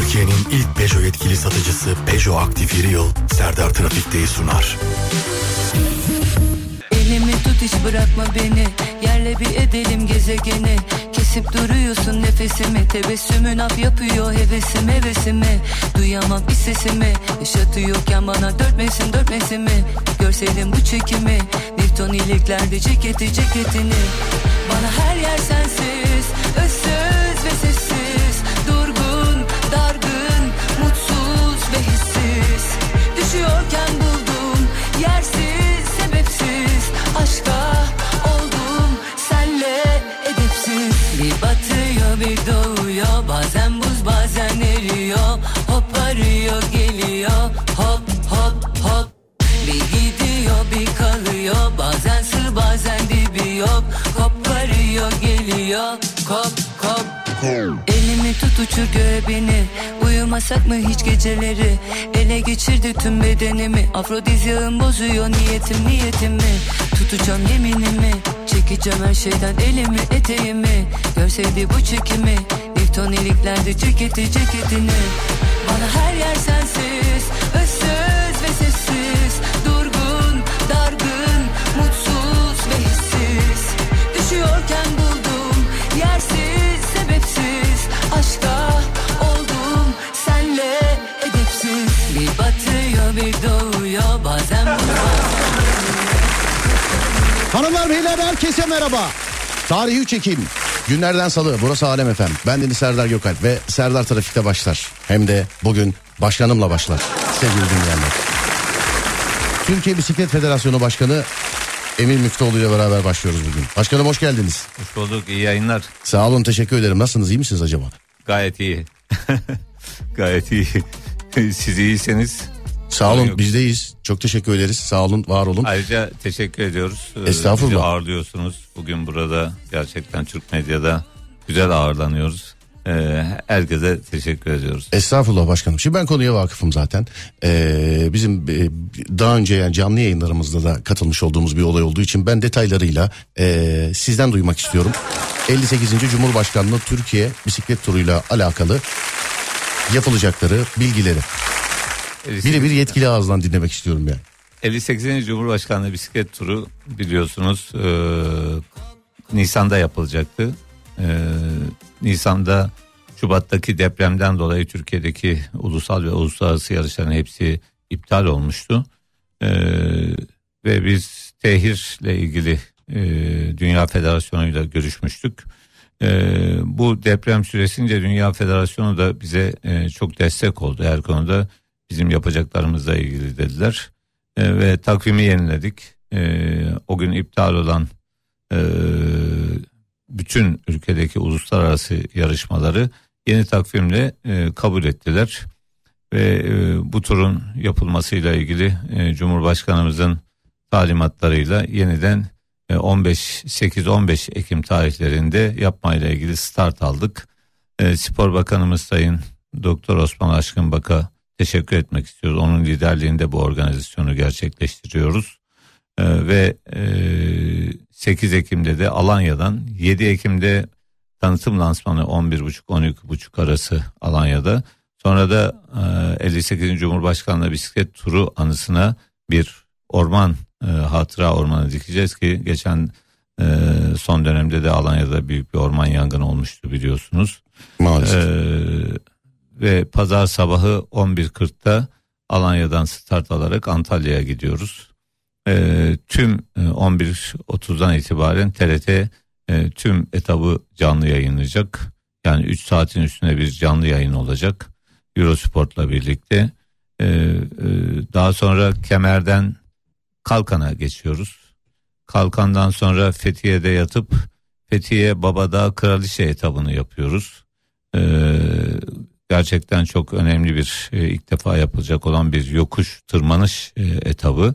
Türkiye'nin ilk Peugeot yetkili satıcısı Peugeot Aktif Yıl Serdar Trafik'teyi sunar. Elimi tut hiç bırakma beni. Yerle bir edelim gezegeni. Kesip duruyorsun nefesimi. Tebessümün af yapıyor hevesim hevesimi. Duyamam bir sesimi. Yaşatıyorken bana dörtmesin dörtmesimi Görseydin bu çekimi. Newton iliklerde ceketi ceketini. Bana her yer sensiz Düşüyorken buldum. Yersiz sebepsiz Aşka oldum. Senle edepsiz. Bir batıyor bir doğuyor. Bazen buz bazen eriyor. Hop arıyor geliyor. Hop hop hop. Bir gidiyor bir kalıyor. Bazen sır bazen dibi yok. Koparıyor geliyor. Kop kop. Elimi tut uçur göğe beni Uyumasak mı hiç geceleri? Ele geçirdi tüm bedenimi. Afrodizyağım bozuyor niyetim niyetimi. Tutacağım yeminimi. Çekeceğim her şeyden elimi eteğimi. Görseydi bu çekimi. Newton iliklerde ceketi ceketini. Bana her yer sensiz Hanımlar beyler herkese merhaba. Tarihi 3 Ekim. Günlerden salı burası Alem Efem. Ben Deniz Serdar Gökalp ve Serdar Trafik'te başlar. Hem de bugün başkanımla başlar. Sevgili dinleyenler. Türkiye Bisiklet Federasyonu Başkanı Emin Müftüoğlu ile beraber başlıyoruz bugün. Başkanım hoş geldiniz. Hoş bulduk iyi yayınlar. Sağ olun teşekkür ederim. Nasılsınız iyi misiniz acaba? Gayet iyi. Gayet iyi. Siz iyiyseniz. Sağ olun Yok. bizdeyiz. Çok teşekkür ederiz. Sağ olun var olun. Ayrıca teşekkür ediyoruz. Ee, Estağfurullah. Bizi ağırlıyorsunuz. Bugün burada gerçekten Türk medyada güzel ağırlanıyoruz. Ee, herkese teşekkür ediyoruz. Estağfurullah başkanım. Şimdi ben konuya vakıfım zaten. Ee, bizim e, daha önce yani canlı yayınlarımızda da katılmış olduğumuz bir olay olduğu için ben detaylarıyla e, sizden duymak istiyorum. 58. Cumhurbaşkanlığı Türkiye bisiklet turuyla alakalı yapılacakları bilgileri. Birebir yetkili ağızdan dinlemek istiyorum yani. 58. Cumhurbaşkanlığı bisiklet turu biliyorsunuz e, Nisan'da yapılacaktı. E, Nisan'da Şubat'taki depremden dolayı Türkiye'deki ulusal ve uluslararası yarışların hepsi iptal olmuştu. E, ve biz tehirle ilgili e, Dünya Federasyonu'yla görüşmüştük. E, bu deprem süresince Dünya Federasyonu da bize e, çok destek oldu her konuda bizim yapacaklarımızla ilgili dediler. E, ve takvimi yeniledik. E, o gün iptal olan e, bütün ülkedeki uluslararası yarışmaları yeni takvimle e, kabul ettiler. Ve e, bu turun yapılmasıyla ilgili e, Cumhurbaşkanımızın talimatlarıyla yeniden e, 15 8-15 Ekim tarihlerinde yapmayla ilgili start aldık. E, Spor Bakanımız Sayın Doktor Osman Aşkın Bak'a teşekkür etmek istiyoruz. Onun liderliğinde bu organizasyonu gerçekleştiriyoruz. Ee, ve e, 8 Ekim'de de Alanya'dan 7 Ekim'de tanıtım lansmanı 11.30-12.30 arası Alanya'da. Sonra da e, 58. Cumhurbaşkanlığı bisiklet turu anısına bir orman e, hatıra ormanı dikeceğiz ki geçen e, son dönemde de Alanya'da büyük bir orman yangını olmuştu biliyorsunuz. Maalesef. Ee, ve pazar sabahı 11.40'da Alanya'dan start alarak Antalya'ya gidiyoruz. Ee, tüm e, 11.30'dan itibaren TRT e, tüm etabı canlı yayınlayacak. Yani 3 saatin üstüne bir canlı yayın olacak. Eurosport'la birlikte. Ee, e, daha sonra Kemer'den Kalkan'a geçiyoruz. Kalkan'dan sonra Fethiye'de yatıp Fethiye Babadağ Kraliçe etabını yapıyoruz. Ee, gerçekten çok önemli bir e, ilk defa yapılacak olan bir yokuş tırmanış e, etabı.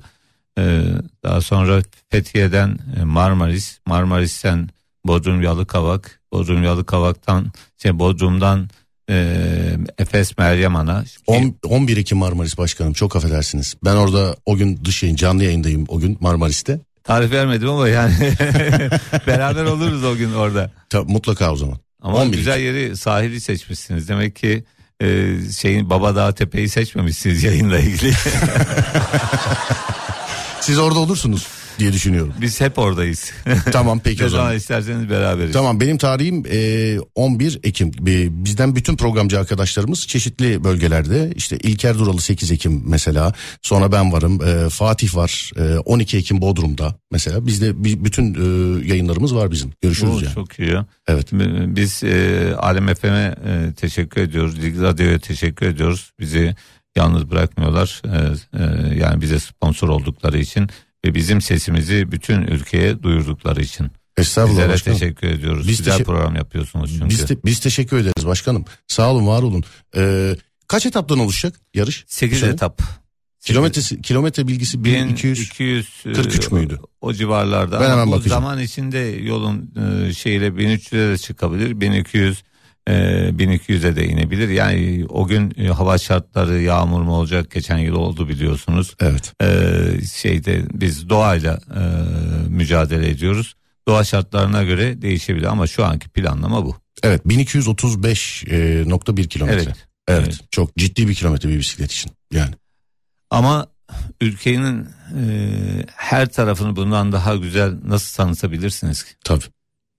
Ee, daha sonra Fethiye'den e, Marmaris, Marmaris'ten Bodrum Yalıkavak, Bodrum Yalıkavak'tan şey Bodrum'dan e, Efes Meryem Ana. On- 11 Ekim Marmaris Başkanım çok affedersiniz. Ben orada o gün dış yayın canlı yayındayım o gün Marmaris'te. Tarif vermedim ama yani beraber oluruz o gün orada. Ta- mutlaka o zaman. Ama 11 güzel yeri sahili seçmişsiniz. Demek ki e, şeyin Baba Dağ Tepe'yi seçmemişsiniz yayınla ilgili. Siz orada olursunuz diye düşünüyorum. Biz hep oradayız. Tamam peki o zaman. zaman isterseniz beraberiz. Tamam benim tarihim e, 11 Ekim. E, bizden bütün programcı arkadaşlarımız çeşitli bölgelerde. İşte İlker Duralı 8 Ekim mesela. Sonra ben varım. E, Fatih var. E, 12 Ekim Bodrum'da mesela. Bizde bi- bütün e, yayınlarımız var bizim. Görüşürüz Oo, yani. Çok iyi. ya. Evet. Biz e, Alem FM'e e, teşekkür ediyoruz. Lig Radyo'ya teşekkür ediyoruz. Bizi yalnız bırakmıyorlar. E, e, yani bize sponsor oldukları için ve bizim sesimizi bütün ülkeye duyurdukları için. Estağfurullah Bizlere başkanım. teşekkür ediyoruz. Biz Güzel teşe- program yapıyorsunuz çünkü. Biz, te- biz teşekkür ederiz başkanım. Sağ olun var olun. E, kaç etaptan oluşacak yarış? 8 Bu sene? etap. Kilometresi, kilometre bilgisi 1200. 1243 müydü? O civarlarda. Ben Ama hemen bu bakacağım. zaman içinde yolun e, şeyle 1300'e de çıkabilir. 1200 e, 1200'e de inebilir. Yani o gün e, hava şartları yağmur mu olacak? Geçen yıl oldu biliyorsunuz. Evet. E, şeyde biz doğayla e, mücadele ediyoruz. Doğa şartlarına göre değişebilir ama şu anki planlama bu. Evet 1235.1 kilometre. Evet. Evet. Evet. Çok ciddi bir kilometre bir bisiklet için. Yani. Ama ülkenin e, her tarafını bundan daha güzel nasıl tanıtabilirsiniz ki? Tabii.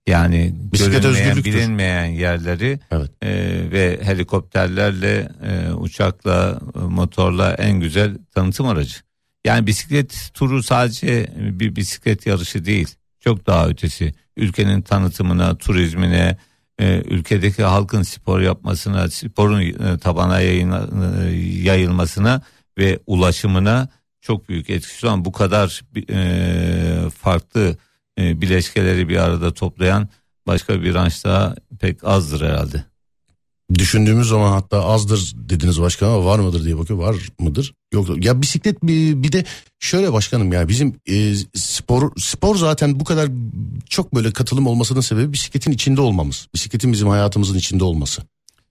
Yani Bisiklet özgürlüktür. bilinmeyen yerleri Evet. e, ve helikopterlerle, e, uçakla, e, motorla en güzel tanıtım aracı. Yani bisiklet turu sadece bir bisiklet yarışı değil. Çok daha ötesi. Ülkenin tanıtımına, turizmine, e, ülkedeki halkın spor yapmasına, sporun e, tabana yayına, e, yayılmasına ve ulaşımına çok büyük etkisi olan bu kadar e, farklı e, bileşkeleri bir arada toplayan başka bir branş daha pek azdır herhalde. Düşündüğümüz zaman hatta azdır dediniz başkanım ama var mıdır diye bakıyor. Var mıdır? Yok. Ya bisiklet bir, bir de şöyle başkanım ya bizim e, spor spor zaten bu kadar çok böyle katılım olmasının sebebi bisikletin içinde olmamız. Bisikletin bizim hayatımızın içinde olması.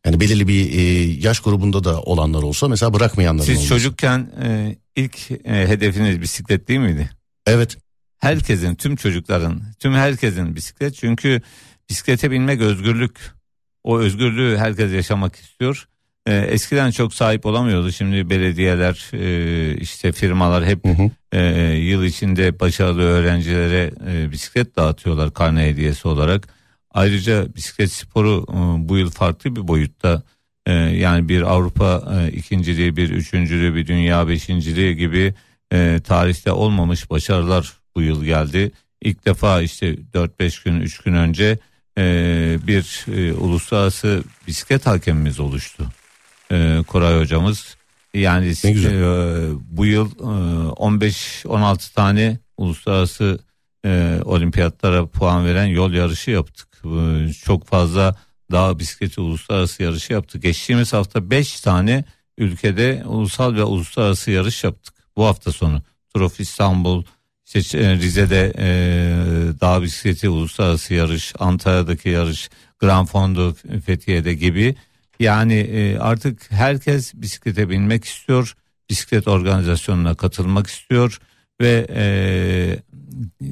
Yani belirli bir e, yaş grubunda da olanlar olsa mesela bırakmayanların Siz olması. çocukken e, ilk e, hedefiniz bisiklet değil miydi? Evet. Herkesin, tüm çocukların, tüm herkesin bisiklet. Çünkü bisiklete binmek özgürlük. O özgürlüğü herkes yaşamak istiyor. E, eskiden çok sahip olamıyordu. Şimdi belediyeler, e, işte firmalar hep Hı hı. e, yıl içinde başarılı öğrencilere e, bisiklet dağıtıyorlar karne hediyesi olarak. Ayrıca bisiklet sporu e, bu yıl farklı bir boyutta. E, yani bir Avrupa e, ikinciliği, bir üçüncülüğü, bir dünya beşinciliği gibi e, tarihte olmamış başarılar bu yıl geldi. İlk defa işte 4-5 gün 3 gün önce e, bir e, uluslararası bisiklet hakemimiz oluştu. E, Koray hocamız. Yani e, bu yıl e, 15-16 tane uluslararası e, olimpiyatlara puan veren yol yarışı yaptık. E, çok fazla dağ bisikleti uluslararası yarışı yaptık. Geçtiğimiz hafta 5 tane ülkede ulusal ve uluslararası yarış yaptık. Bu hafta sonu Tour of İstanbul, işte Rize'de e, dağ bisikleti uluslararası yarış, Antalya'daki yarış, Grand Fondo Fethiye'de gibi. Yani e, artık herkes bisiklete binmek istiyor, bisiklet organizasyonuna katılmak istiyor ve e,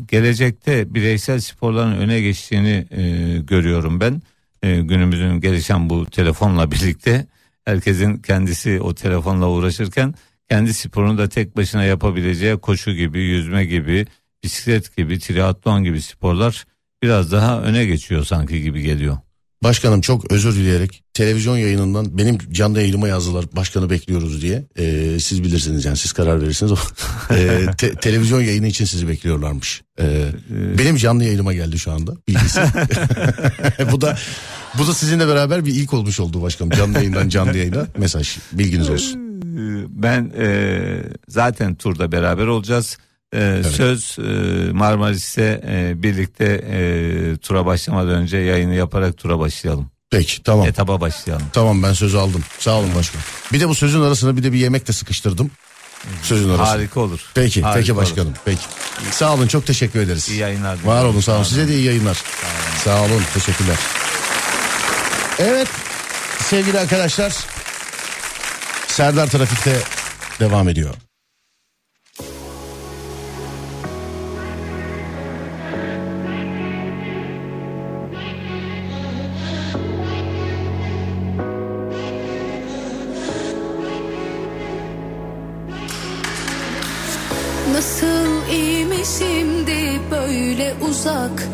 gelecekte bireysel sporların öne geçtiğini e, görüyorum ben. E, günümüzün gelişen bu telefonla birlikte herkesin kendisi o telefonla uğraşırken kendi sporunu da tek başına yapabileceği koşu gibi, yüzme gibi, bisiklet gibi, triatlon gibi sporlar biraz daha öne geçiyor sanki gibi geliyor. Başkanım çok özür dileyerek televizyon yayınından benim canlı yayınıma yazdılar başkanı bekliyoruz diye. Ee, siz bilirsiniz yani siz karar verirsiniz. Ee, te- televizyon yayını için sizi bekliyorlarmış. Ee, benim canlı yayınıma geldi şu anda bilgisi. bu da bu da sizinle beraber bir ilk olmuş oldu başkanım. Canlı yayından canlı yayına mesaj bilginiz olsun. Ee, Ben e, zaten turda beraber olacağız. E, Söz e, Marmaris'te e, birlikte e, tura başlamadan önce yayını yaparak tura başlayalım. Peki tamam. Etaba başlayalım. Tamam ben sözü aldım. Sağ olun başkanım. Bir de bu sözün arasına bir de bir yemek de sıkıştırdım. Sözün arasına. Harika olur. Peki Harika peki olur. başkanım. Peki. Sağ olun çok teşekkür ederiz. İyi yayınlar. Var olun sağ olun. Size de iyi yayınlar. Sağ olun. Teşekkürler. Evet sevgili arkadaşlar. Serdar Trafik'te devam ediyor. Nasıl iyi mi şimdi böyle uzak,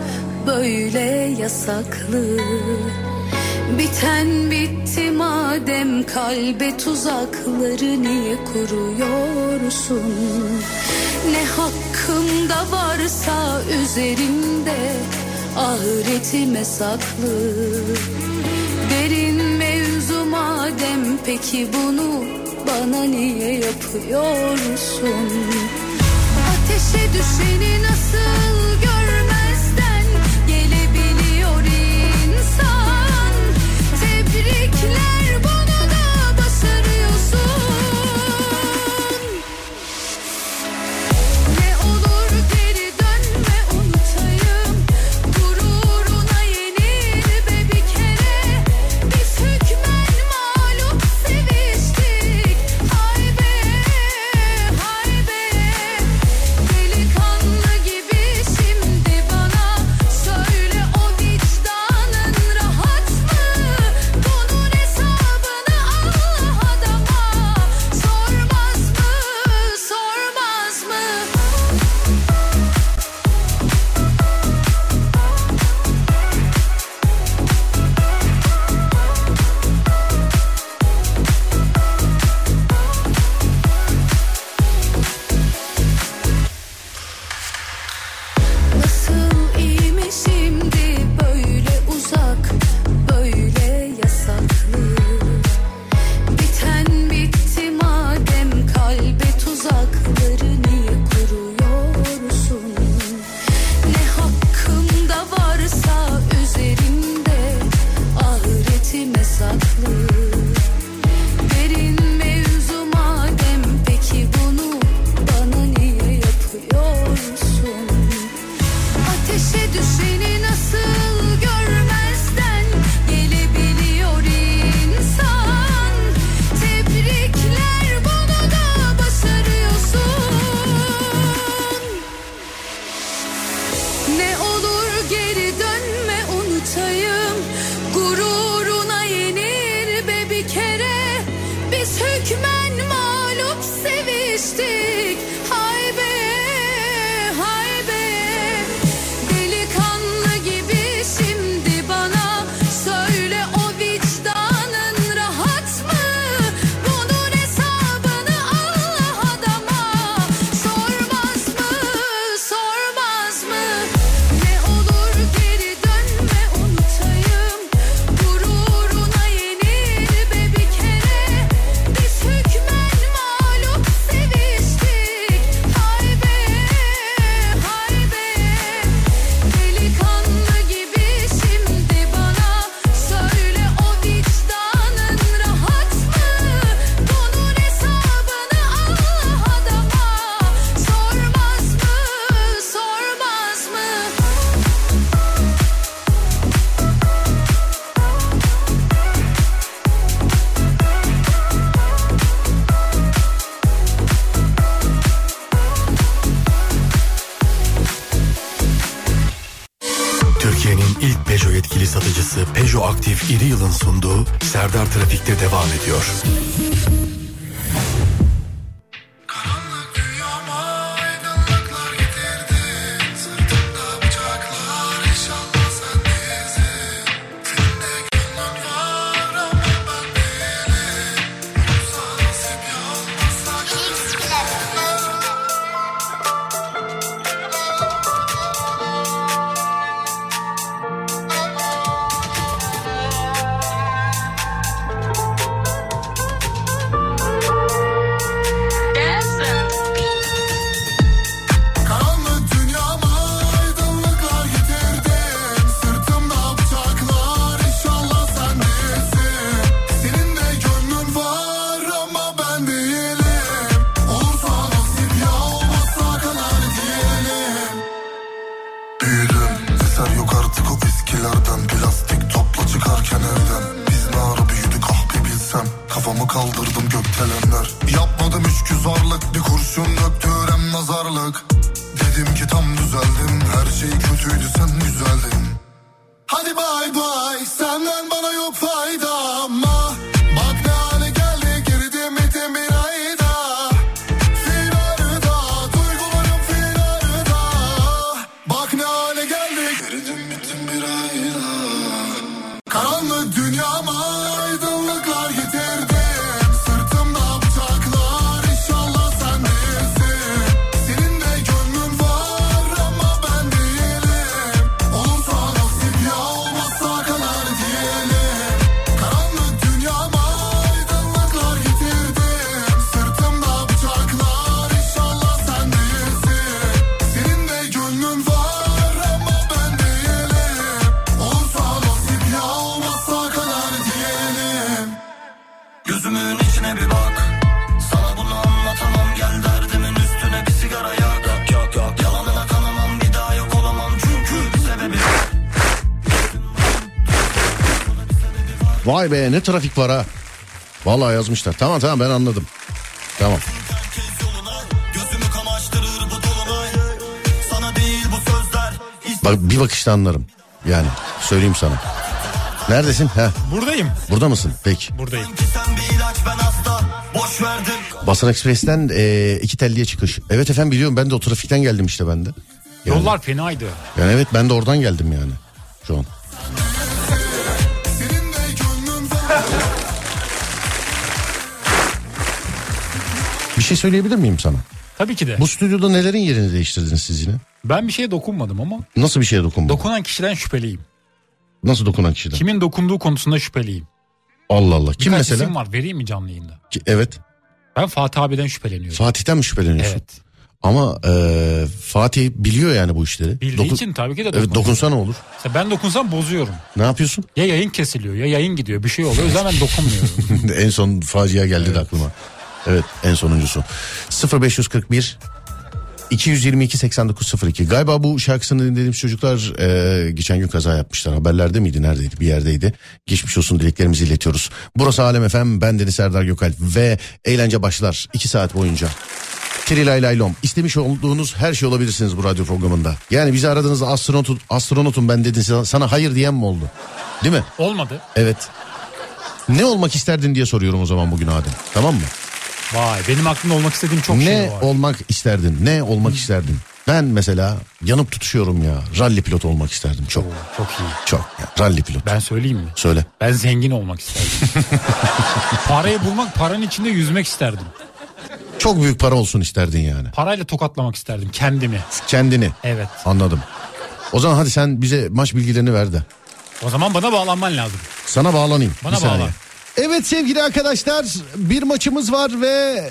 böyle yasaklı? Biten bitti madem kalbe tuzakları niye kuruyorsun? Ne hakkımda varsa üzerimde ahiretime saklı. Derin mevzu madem peki bunu bana niye yapıyorsun? Ateşe düşeni nasıl Vay be ne trafik var ha. Vallahi yazmışlar. Tamam tamam ben anladım. Tamam. Bak bir bakışta anlarım. Yani söyleyeyim sana. Neredesin? Ha, Buradayım. burada mısın? Peki. Buradayım. Basın Ekspres'ten e, iki telliye çıkış. Evet efendim biliyorum ben de o trafikten geldim işte ben de. Yani, Yollar fenaydı. yani evet ben de oradan geldim yani. Şey söyleyebilir miyim sana? Tabii ki de. Bu stüdyoda nelerin yerini değiştirdiniz siz yine? Ben bir şeye dokunmadım ama Nasıl bir şeye dokunmadın? dokunan kişiden şüpheliyim. Nasıl dokunan kişiden? Kimin dokunduğu konusunda şüpheliyim. Allah Allah. Kim Birkaç mesela? isim var vereyim mi canlı yayında? Ki- Evet. Ben Fatih abiden şüpheleniyorum. Fatih'ten mi şüpheleniyorsun? Evet. Ama e, Fatih biliyor yani bu işleri. Bildiği Dokun- için tabii ki de Evet dokunuyor. dokunsa ne olur? Mesela ben dokunsam bozuyorum. Ne yapıyorsun? Ya yayın kesiliyor ya yayın gidiyor bir şey oluyor. O yüzden ben dokunmuyorum. en son facia geldi de aklıma. Evet en sonuncusu. 0541 222 8902. Galiba bu şarkısını dinlediğimiz çocuklar e, geçen gün kaza yapmışlar. Haberlerde miydi? Neredeydi? Bir yerdeydi. Geçmiş olsun dileklerimizi iletiyoruz. Burası Alem FM. Ben Deniz Serdar Gökalp ve eğlence başlar 2 saat boyunca. Trilay Laylom. İstemiş olduğunuz her şey olabilirsiniz bu radyo programında. Yani bizi aradığınızda astronotum, astronotum ben dedin sana hayır diyen mi oldu? Değil mi? Olmadı. Evet. Ne olmak isterdin diye soruyorum o zaman bugün Adem. Tamam mı? Vay benim aklımda olmak istediğim çok ne şey var. olmak isterdin? Ne olmak isterdin? Ben mesela yanıp tutuşuyorum ya. Ralli pilotu olmak isterdim çok. Çok iyi. Çok. Ya, ralli pilot. Ben söyleyeyim mi? Söyle. Ben zengin olmak isterdim. Parayı bulmak paranın içinde yüzmek isterdim. Çok büyük para olsun isterdin yani. Parayla tokatlamak isterdim kendimi. Kendini. Evet. Anladım. O zaman hadi sen bize maç bilgilerini ver de. O zaman bana bağlanman lazım. Sana bağlanayım. Bana bağlan. Evet sevgili arkadaşlar bir maçımız var ve...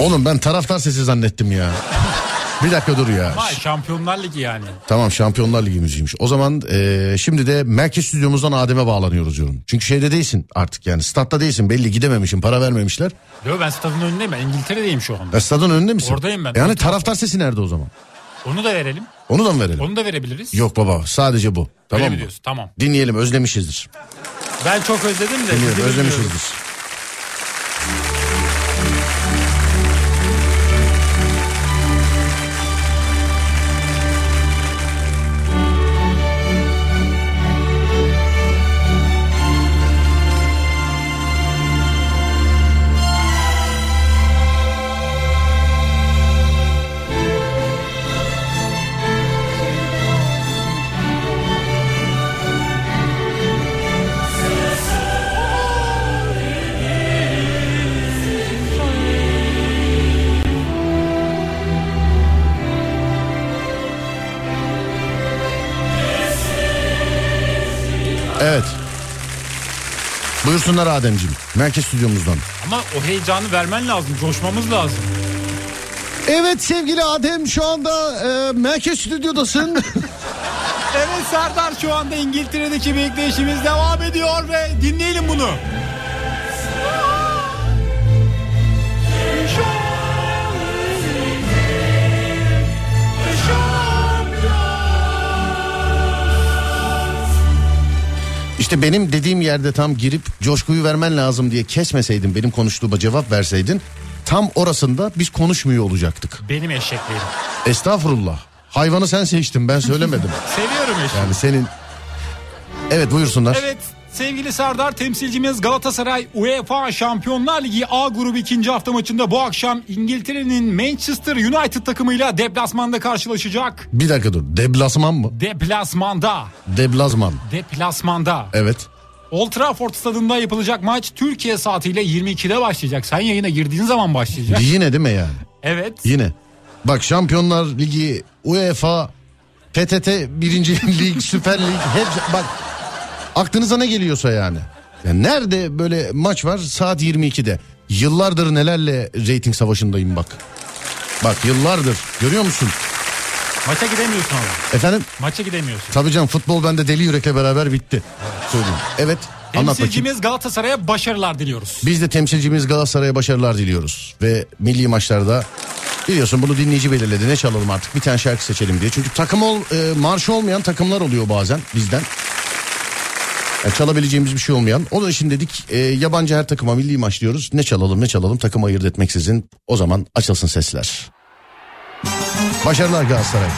Oğlum ben taraftar sesi zannettim ya. bir dakika dur ya. Vay Şampiyonlar Ligi yani. Tamam Şampiyonlar Ligi müziğiymiş. O zaman eee, şimdi de merkez stüdyomuzdan Adem'e bağlanıyoruz diyorum. Çünkü şeyde değilsin artık yani statta değilsin belli gidememişsin para vermemişler. Yo ben stadın önündeyim ben İngiltere'deyim şu anda. E, stadın önünde misin? Oradayım ben. Yani taraftar sesi nerede o zaman? Onu da verelim. Onu da mı verelim? Onu da verebiliriz. Yok baba sadece bu. Tamam Öyle mı? diyorsun? Tamam. Dinleyelim özlemişizdir. Ben çok özledim de. Dinleyelim özlemişizdir. Buyursunlar Ademciğim. Merkez stüdyomuzdan. Ama o heyecanı vermen lazım. Coşmamız lazım. Evet sevgili Adem şu anda e, merkez stüdyodasın. Evet Serdar şu anda İngiltere'deki bekleyişimiz devam ediyor ve dinleyelim bunu. İşte benim dediğim yerde tam girip coşkuyu vermen lazım diye kesmeseydin benim konuştuğuma cevap verseydin tam orasında biz konuşmuyor olacaktık. Benim eşeklerim. Estağfurullah. Hayvanı sen seçtin ben söylemedim. Seviyorum eşeği. yani senin Evet buyursunlar. Evet sevgili Serdar temsilcimiz Galatasaray UEFA Şampiyonlar Ligi A grubu ikinci hafta maçında bu akşam İngiltere'nin Manchester United takımıyla deplasmanda karşılaşacak. Bir dakika dur. Deplasman mı? Deplasmanda. Deplasman. Deplasmanda. Evet. Old Trafford stadında yapılacak maç Türkiye saatiyle 22'de başlayacak. Sen yayına girdiğin zaman başlayacak. Yine değil mi yani? Evet. Yine. Bak Şampiyonlar Ligi, UEFA, PTT birinci lig, Süper Lig hep bak aklınıza ne geliyorsa yani. yani. Nerede böyle maç var saat 22'de. Yıllardır nelerle reyting savaşındayım bak. Bak yıllardır görüyor musun? Maça gidemiyorsun ama. Efendim Maça gidemiyorsun. tabii canım futbol bende deli yürekle beraber bitti. Söyleyeyim. Evet Anlat bakayım. Temsilcimiz Galatasaray'a başarılar diliyoruz. Biz de temsilcimiz Galatasaray'a başarılar diliyoruz. Ve milli maçlarda biliyorsun bunu dinleyici belirledi. Ne çalalım artık bir tane şarkı seçelim diye. Çünkü takım ol, e, marşı olmayan takımlar oluyor bazen bizden. Yani çalabileceğimiz bir şey olmayan. Onun için dedik e, yabancı her takıma milli maç diyoruz. Ne çalalım ne çalalım takım ayırt etmeksizin. O zaman açılsın sesler. Başarılar Galatasaray.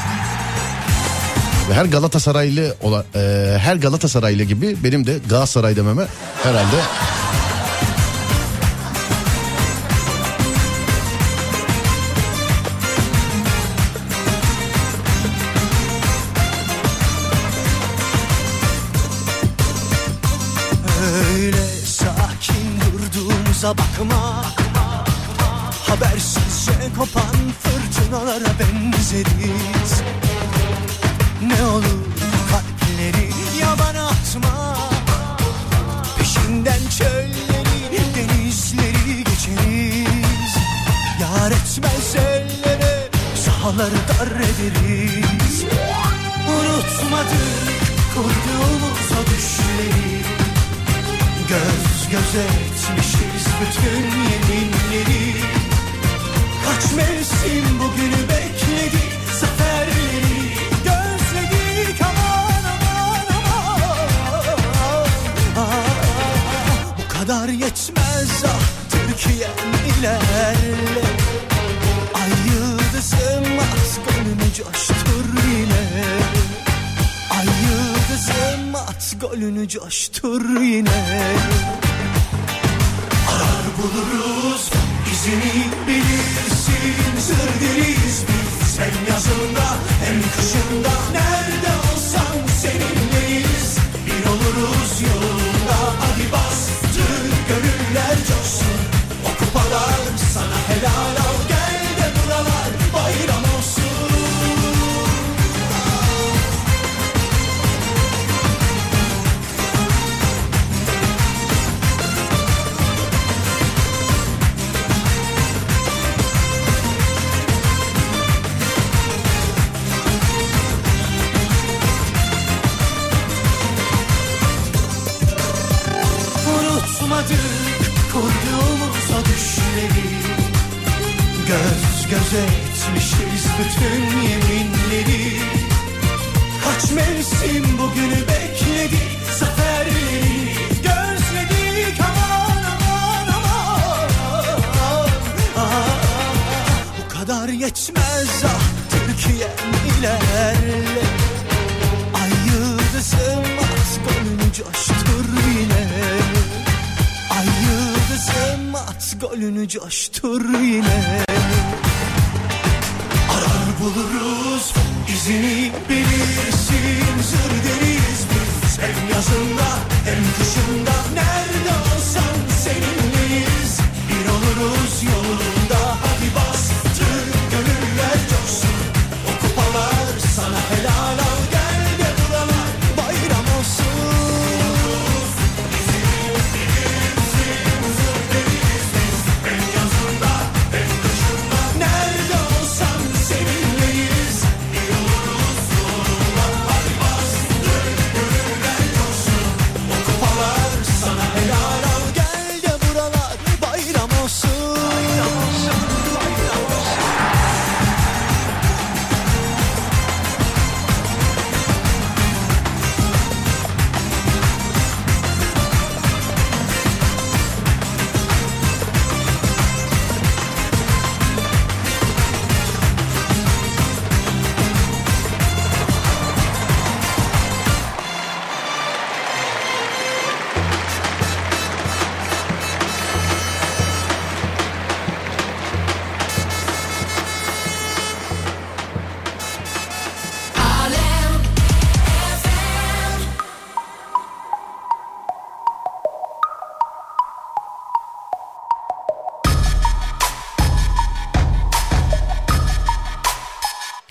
Ve her Galatasaraylı ola, e, her Galatasaraylı gibi benim de Galatasaray dememe herhalde durduğumuza bakma Habersizce kopan fırtınalara benzeriz. Ne olur kalpleri yabana atma Peşinden çölleri denizleri geçeriz. Yar etmez ellere sahaları dar ederiz. Unutmadık kurduğumuz o düşleri Göz göze etmişiz bütün yeminleri. Kaç mevsim bugünü bekledik Zaferleri gözledik aman aman aman. Bu kadar yetmez ah Türkiye'm ilerle Ay yıldızım at gönlünü coştur yine yıldızım at golünü coştur yine. Arar buluruz izini bilirsin. Sır deriz biz. Hem yazında hem kışında. Nerede olsan seninleyiz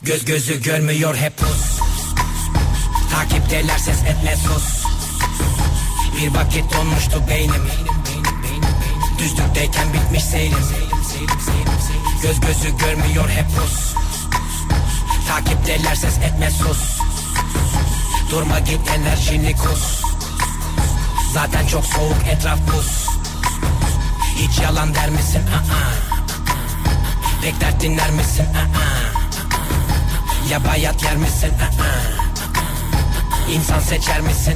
Göz gözü görmüyor hep pus Takipteler ses etme sus Bir vakit donmuştu beynim Düzlükteyken bitmiş seyrim Göz gözü görmüyor hep pus Takipteler ses etme sus Durma git enerjini kus Zaten çok soğuk etraf buz Hiç yalan der misin? Aa. Pek dert dinler misin? Aa. Ya bayat yer misin? İnsan seçer misin?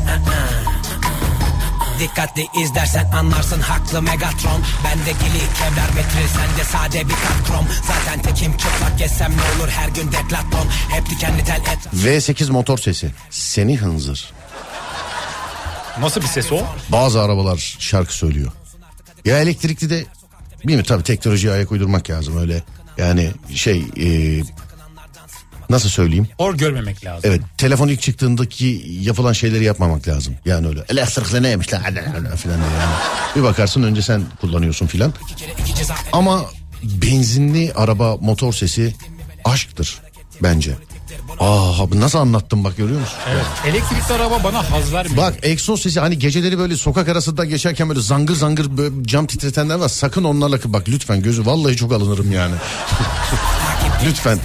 Dikkatli izlersen anlarsın haklı Megatron Bende gili kevlar metre sende sade bir kat krom Zaten tekim çıplak gezsem ne olur her gün deklaton Hep dikenli tel et V8 motor sesi. Seni hınzır. Nasıl bir ses o? Bazı arabalar şarkı söylüyor. Ya elektrikli de bilmiyorum tabii teknolojiye ayak uydurmak lazım öyle. Yani şey e, nasıl söyleyeyim? Hor görmemek lazım. Evet telefon ilk çıktığındaki yapılan şeyleri yapmamak lazım. Yani öyle elektrikli neymiş lan filan diye yani. Bir bakarsın önce sen kullanıyorsun filan. Ama benzinli araba motor sesi aşktır bence. Aa abi nasıl anlattım bak görüyor musun? Evet. Elektrikli araba bana haz vermiyor. Bak egzoz sesi hani geceleri böyle sokak arasında geçerken böyle zangır zangır böyle cam titretenler var. Sakın onlarla bak lütfen gözü vallahi çok alınırım yani. lütfen.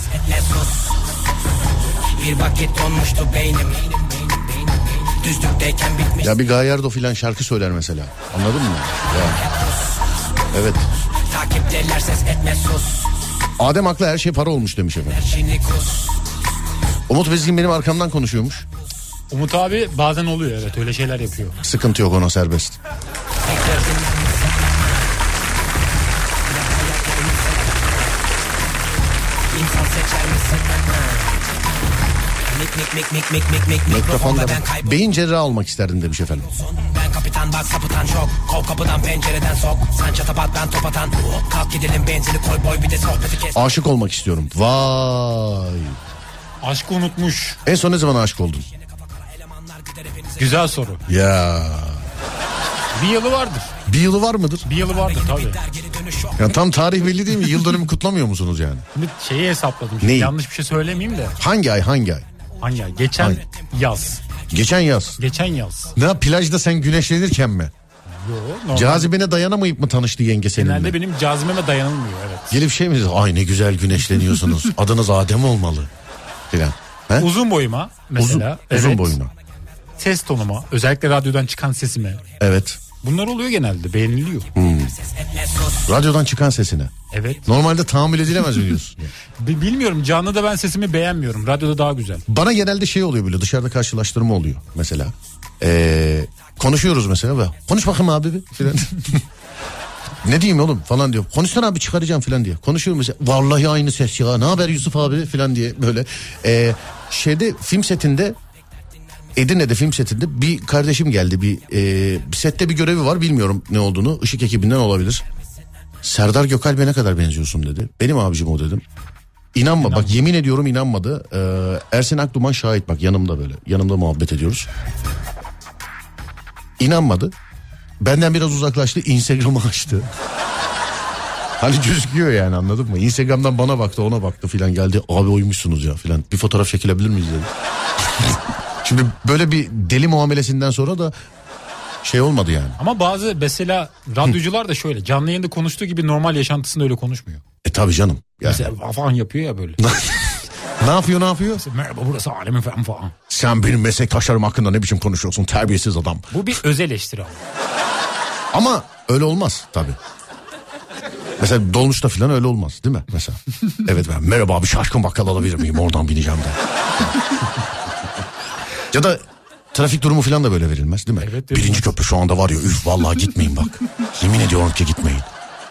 Bir vakit donmuştu beynim Düzlükteyken bitmiş Ya bir Gayardo filan şarkı söyler mesela. Anladın mı? Ya. Evet. Takipteler ses etme sus Adem haklı her şey para olmuş demiş efendim. Umut Bezgin benim arkamdan konuşuyormuş. Umut abi bazen oluyor evet öyle şeyler yapıyor. Sıkıntı yok ona serbest. Mikrofonda ben beyin cerrahı almak isterdim demiş efendim. Ben kapitan bak sapıtan çok Kov kapıdan pencereden sok Sen çatapat ben top atan Kalk gidelim benzini koy boy bir de sohbeti kes Aşık olmak istiyorum. Vay. Aşkı unutmuş. En son ne zaman aşık oldun? Güzel soru. Ya. Bir yılı vardır. Bir yılı var mıdır? Bir yılı vardır tabii. Yani tam tarih belli değil mi? Yıl dönümü kutlamıyor musunuz yani? Şimdi şeyi hesapladım. Şimdi Neyi? yanlış bir şey söylemeyeyim de. Hangi ay hangi ay? Ay? Geçen Hangi? yaz. Geçen yaz. Geçen yaz. Ne plajda sen güneşlenirken mi? Yo. Cazibene dayanamayıp mı tanıştı yenge seninle? Genelde benim cazibeme dayanılmıyor evet. Gelip şey mi dedi? Ay ne güzel güneşleniyorsunuz. Adınız Adem olmalı. Filan. He? Uzun boyuma mesela. uzun, uzun evet. boyuna. Ses tonuma. Özellikle radyodan çıkan sesime. Evet. Bunlar oluyor genelde beğeniliyor. Radyodan çıkan sesine. Evet. Normalde tahammül edilemez mi diyorsun? Bi- Bilmiyorum canlıda ben sesimi beğenmiyorum. Radyoda daha güzel. Bana genelde şey oluyor böyle dışarıda karşılaştırma oluyor mesela. Ee, konuşuyoruz mesela ve konuş bakayım abi bir filan. ne diyeyim oğlum falan diyor. Konuşsana abi çıkaracağım filan diye. Konuşuyorum mesela. Vallahi aynı ses ya. Ne haber Yusuf abi filan diye böyle. Ee, şeyde film setinde Edirne'de film setinde bir kardeşim geldi. Bir, e, sette bir görevi var bilmiyorum ne olduğunu. Işık ekibinden olabilir. Serdar Gökalp'e ne kadar benziyorsun dedi. Benim abicim o dedim. İnanma bak yemin ediyorum inanmadı. Ee, Ersin Akduman şahit bak yanımda böyle. Yanımda muhabbet ediyoruz. İnanmadı. Benden biraz uzaklaştı. Instagram'ı açtı. Hani gözüküyor yani anladın mı? Instagram'dan bana baktı ona baktı filan geldi. Abi oymuşsunuz ya filan. Bir fotoğraf çekilebilir miyiz dedi. Şimdi böyle bir deli muamelesinden sonra da şey olmadı yani. Ama bazı mesela radyocular da şöyle canlı yayında konuştuğu gibi normal yaşantısında öyle konuşmuyor. E tabi canım. Yani. Mesela falan yapıyor ya böyle. ne yapıyor ne yapıyor? Merhaba burası alemin falan falan. Sen benim meslektaşlarım hakkında ne biçim konuşuyorsun terbiyesiz adam. Bu bir öz eleştiri ama. Ama öyle olmaz tabi. Mesela dolmuşta falan öyle olmaz değil mi mesela? evet ben merhaba abi şaşkın bakkal alabilir miyim oradan bineceğim de. Ya da trafik durumu falan da böyle verilmez değil mi? Evet, Birinci verilmez. köprü şu anda var ya üf vallahi gitmeyin bak. Yemin ediyorum ki gitmeyin.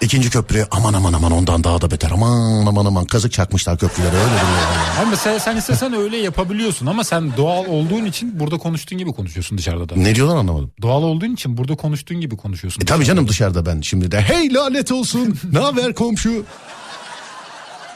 İkinci köprüye aman aman aman ondan daha da beter aman aman aman kazık çakmışlar köprülere öyle duruyor. vallahi. Ama mesela sen istesen öyle yapabiliyorsun ama sen doğal olduğun için burada konuştuğun gibi konuşuyorsun dışarıda da. Ne diyorlar anlamadım. Doğal olduğun için burada konuştuğun gibi konuşuyorsun. E tabii canım dışarıda ben şimdi de hey lanet olsun ne haber komşu.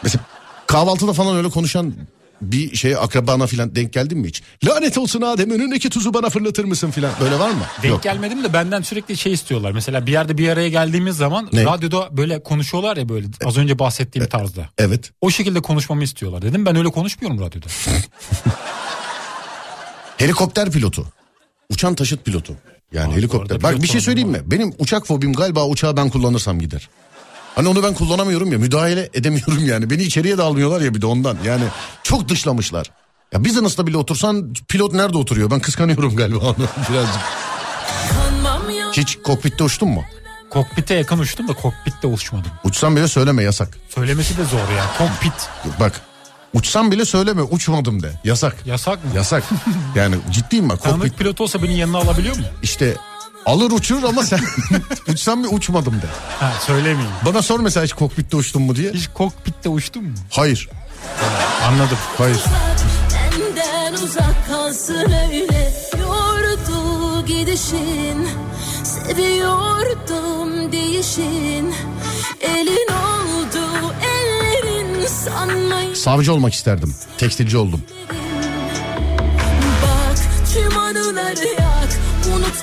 Mesela kahvaltıda falan öyle konuşan bir şey akrabana falan denk geldin mi hiç? Lanet olsun Adem önündeki tuzu bana fırlatır mısın falan böyle var mı? Denk Yok. gelmedim de benden sürekli şey istiyorlar. Mesela bir yerde bir araya geldiğimiz zaman Ne? radyoda böyle konuşuyorlar ya böyle az önce bahsettiğim tarzda. Evet. O şekilde konuşmamı istiyorlar. Dedim ben öyle konuşmuyorum radyoda. Helikopter pilotu. Uçan taşıt pilotu. Yani Aa, helikopter. Bak bir şey söyleyeyim mi? Benim uçak fobim galiba uçağı ben kullanırsam gider. Hani onu ben kullanamıyorum ya müdahale edemiyorum yani. Beni içeriye de almıyorlar ya bir de ondan. Yani çok dışlamışlar. Ya business'ta bile otursan pilot nerede oturuyor? Ben kıskanıyorum galiba onu birazcık. Hiç kokpitte uçtun mu? Kokpite yakın uçtum da kokpitte uçmadım. Uçsam bile söyleme yasak. Söylemesi de zor ya. Kokpit. Bak uçsam bile söyleme uçmadım de. Yasak. Yasak mı? Yasak. Yani ciddiyim bak. Kokpit Tanıdık pilot olsa beni yanına alabiliyor mu? işte alır uçurur ama sen uçsam bir uçmadım de. Ha söylemeyeyim. Bana sor mesela hiç kokpitte uçtun mu diye. Hiç kokpitte uçtun mu? Hayır. Anladım. Hayır. Benden uzak kalsın öyle Yordu gidişin Seviyordum değişin Elin oldu ellerin sanmayın Savcı olmak isterdim. Tekstilci oldum. Bak tüm anıları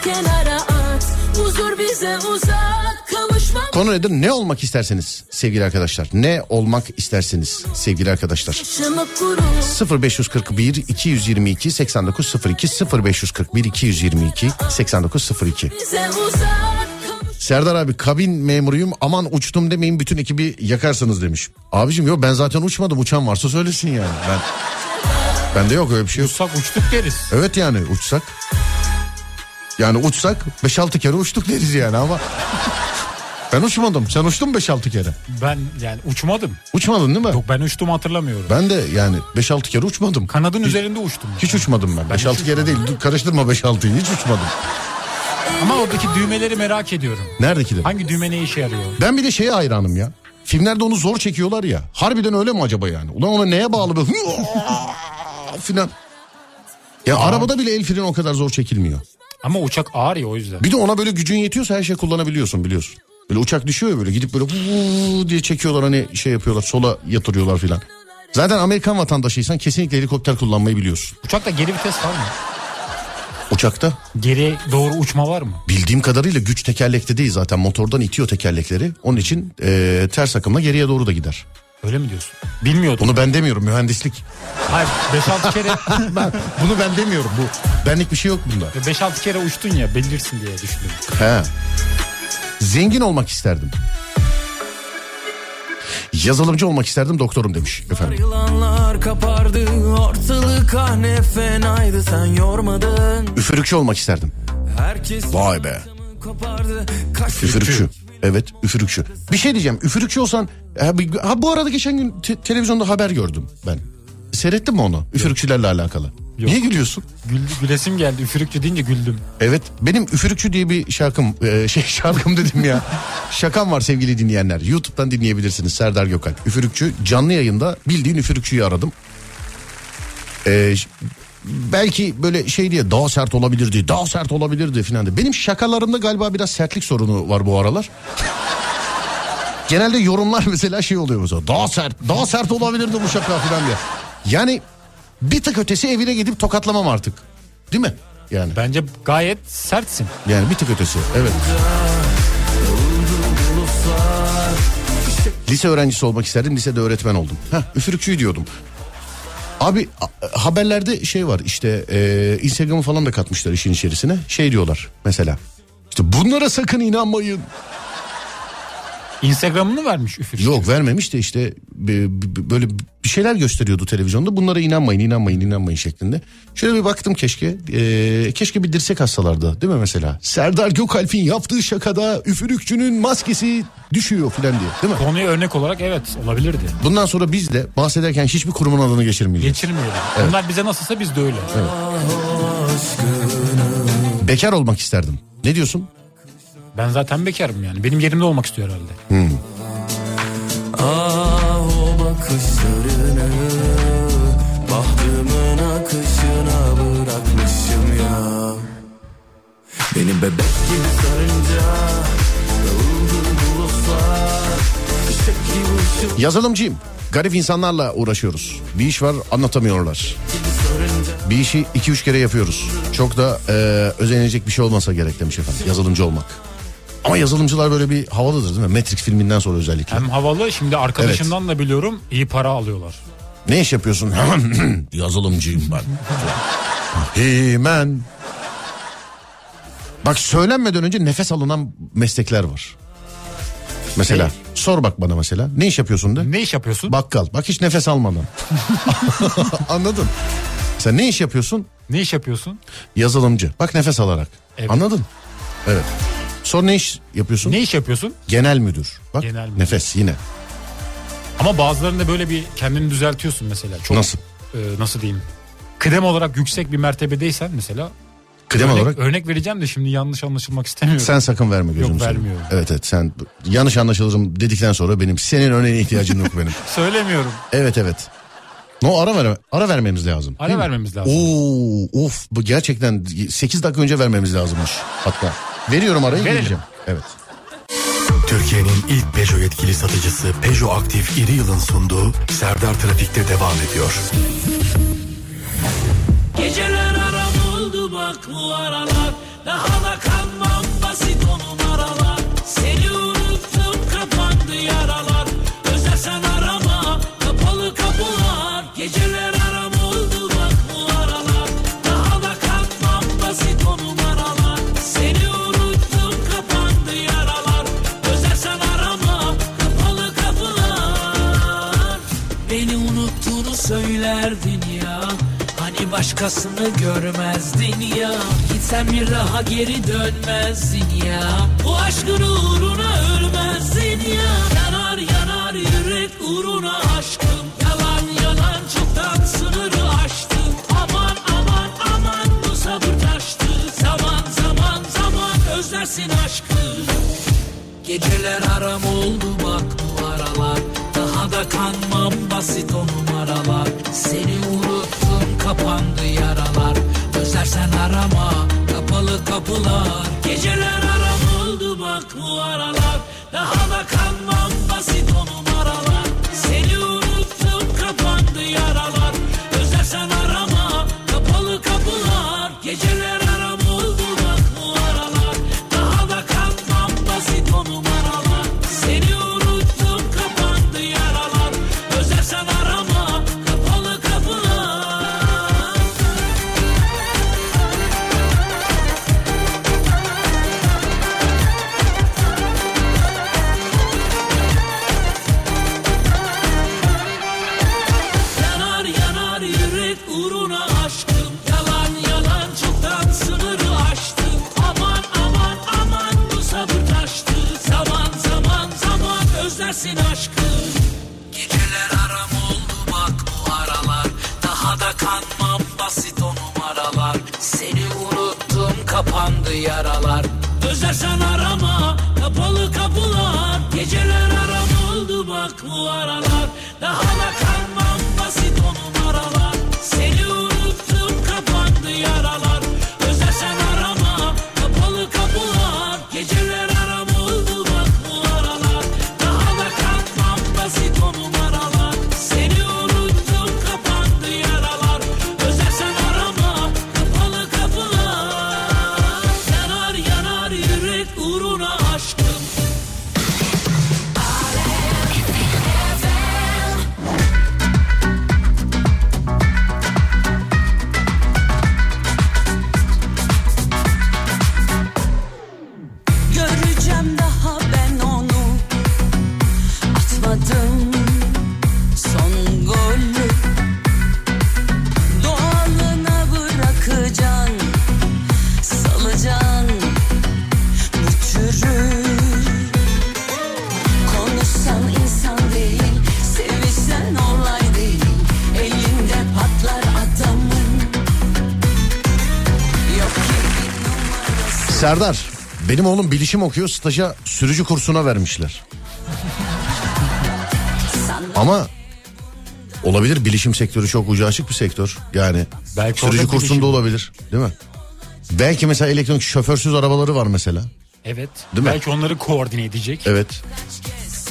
kenara at Huzur bize uzak Kavuşmak Konu nedir? Ne olmak isterseniz sevgili arkadaşlar. Ne olmak isterseniz sevgili arkadaşlar. yaşamı kuru 0541 222 8902 0541 222 8902 Bize uzak Kavuş- Serdar abi kabin memuruyum aman uçtum demeyin bütün ekibi yakarsınız demiş. Abicim yok ben zaten uçmadım uçan varsa söylesin yani. Ben Bende yok öyle bir şey yok. Uçsak uçtuk deriz. Evet yani uçsak. Yani uçsak 5-6 kere uçtuk deriz yani ama ben uçmadım. Sen uçtun 5-6 kere. Ben yani uçmadım. Uçmadın değil mi? Yok ben uçtum hatırlamıyorum. Ben de yani 5-6 kere uçmadım. Kanadın üzerinde uçtum. Hiç uçmadım ben. 5-6 kere değil. Karıştırma 5-6'yı. Hiç uçmadım. Ama oradaki düğmeleri merak ediyorum. Neredekiler? Hangi düğme ne işe yarıyor? Ben bir de şeye hayranım ya. Filmlerde onu zor çekiyorlar ya. Harbiden öyle mi acaba yani? Ulan ona neye bağlı böyle? filan. Ya arabada bile el freni o kadar zor çekilmiyor. Ama uçak ağır ya o yüzden. Bir de ona böyle gücün yetiyorsa her şey kullanabiliyorsun biliyorsun. Böyle uçak düşüyor ya böyle gidip böyle vuuu diye çekiyorlar hani şey yapıyorlar sola yatırıyorlar filan. Zaten Amerikan vatandaşıysan kesinlikle helikopter kullanmayı biliyorsun. Uçakta geri vites var mı? Uçakta Geri doğru uçma var mı? bildiğim kadarıyla güç tekerlekte değil zaten motordan itiyor tekerlekleri. Onun için eee, ters akımla geriye doğru da gider. Öyle mi diyorsun? Bilmiyordum. Bunu ben demiyorum mühendislik. Hayır 5-6 kere Ben, bunu ben demiyorum bu benlik bir şey yok bunda. 5-6 kere uçtun ya belirsin diye düşündüm. He. Zengin olmak isterdim. Yazılımcı olmak isterdim doktorum demiş efendim. Yılanlar kapardı ortalık ah ne fenaydı sen yormadın Üfürükçü olmak isterdim. Herkes Vay be. kopardı Üfürükçü. Evet üfürükçü. Bir şey diyeceğim üfürükçü olsan ha, bu arada geçen gün te- televizyonda haber gördüm ben. Seyrettin mi onu üfürükçülerle alakalı? Niye gülüyorsun? Güldü, gülesim geldi üfürükçü deyince güldüm. Evet benim üfürükçü diye bir şarkım e, şey şarkım dedim ya. Şakam var sevgili dinleyenler. YouTube'dan dinleyebilirsiniz Serdar Gökalp. Üfürükçü canlı yayında bildiğin üfürükçüyü aradım. E, belki böyle şey diye daha sert olabilirdi, daha sert olabilirdi filan diye. Benim şakalarımda galiba biraz sertlik sorunu var bu aralar. Genelde yorumlar mesela şey oluyor mesela. Daha sert, daha sert olabilirdi bu şaka filan diye. Yani bir tık ötesi evine gidip tokatlamam artık. Değil mi? Yani. Bence gayet sertsin. Yani bir tık ötesi. Evet. Lise öğrencisi olmak isterdim. Lisede öğretmen oldum. Heh, üfürükçüyü diyordum. Abi haberlerde şey var işte e, Instagram'ı falan da katmışlar işin içerisine. Şey diyorlar mesela. İşte bunlara sakın inanmayın. Instagram'ını vermiş üfürükçü. Yok vermemiş de işte böyle bir şeyler gösteriyordu televizyonda. Bunlara inanmayın, inanmayın, inanmayın şeklinde. Şöyle bir baktım keşke. e, keşke bir dirsek hastalardı değil mi mesela? Serdar Gökalp'in yaptığı şakada üfürükçünün maskesi düşüyor filan diye değil mi? Konuya örnek olarak evet olabilirdi. Bundan sonra biz de bahsederken hiçbir kurumun adını geçirmeyeceğiz. Geçirmeyelim. Onlar bize nasılsa biz de öyle. Bekar olmak isterdim. Ne diyorsun? Ben zaten bekarım yani. Benim yerimde olmak istiyor herhalde. Ah o bakışlarını Bahtımın akışına bırakmışım ya Beni bebek gibi sarınca Dağıldı bulutlar Yazılımcıyım. Garip insanlarla uğraşıyoruz. Bir iş var anlatamıyorlar. Bir işi iki üç kere yapıyoruz. Çok da e, özenilecek bir şey olmasa gerek demiş efendim yazılımcı olmak. Ama yazılımcılar böyle bir havalıdır değil mi? Matrix filminden sonra özellikle. Hem havalı şimdi arkadaşımdan da biliyorum iyi para alıyorlar. Ne iş yapıyorsun? Yazılımcıyım ben. Hemen. Bak söylenmeden önce nefes alınan meslekler var. Mesela sor bak bana mesela. Ne iş yapıyorsun de? Ne iş yapıyorsun? Bakkal. Bak hiç nefes almadan. Anladın? Sen ne iş yapıyorsun? Ne iş yapıyorsun? Yazılımcı. Bak nefes alarak. Evet. Anladın? Evet. Sonra ne iş yapıyorsun? Ne iş yapıyorsun? Genel müdür. Bak Genel müdür. nefes yine. Ama bazılarında böyle bir kendini düzeltiyorsun mesela. Çok, Nasıl? e, nasıl diyeyim? Kıdem olarak yüksek bir mertebedeysen mesela. Kıdem örnek, olarak Örnek vereceğim de şimdi yanlış anlaşılmak istemiyorum. sen sakın verme gözünü Yok, vermiyorum. Evet evet sen yanlış anlaşılırım dedikten sonra benim senin örneğine ihtiyacım yok benim. Söylemiyorum. Evet evet. No ara ver ara vermemiz lazım. Ara vermemiz lazım. Oo of bu gerçekten 8 dakika önce vermemiz lazımmış hatta. Veriyorum arayı Verelim. geleceğim. Evet. Türkiye'nin ilk Peugeot yetkili satıcısı Peugeot Aktif İri Yıl'ın sunduğu Serdar Trafik'te devam ediyor. Geceler aram oldu bak bu aralar Daha da başkasını görmezdin ya. Gitsen bir daha geri dönmezdin ya. Bu aşkın uğruna ölmezdin ya. Yanar yanar yürek uğruna aşkım. Yalan yalan çoktan sınırı aştım. Aman aman aman bu sabır taştı. Zaman zaman zaman özlersin aşkı. Geceler aram oldu bak bu aralar. Daha da kanmam basit o numaralar. Seni unuttum kapandı yaralar. Özlersen arama kapalı kapılar. Geceler aram oldu bak bu aralar. Daha da kanmam basit o Serdar benim oğlum bilişim okuyor staja sürücü kursuna vermişler. Ama olabilir bilişim sektörü çok ucu açık bir sektör. Yani Belki sürücü kursunda bilişim- olabilir değil mi? Belki mesela elektronik şoförsüz arabaları var mesela. Evet. Değil mi? Belki onları koordine edecek. Evet.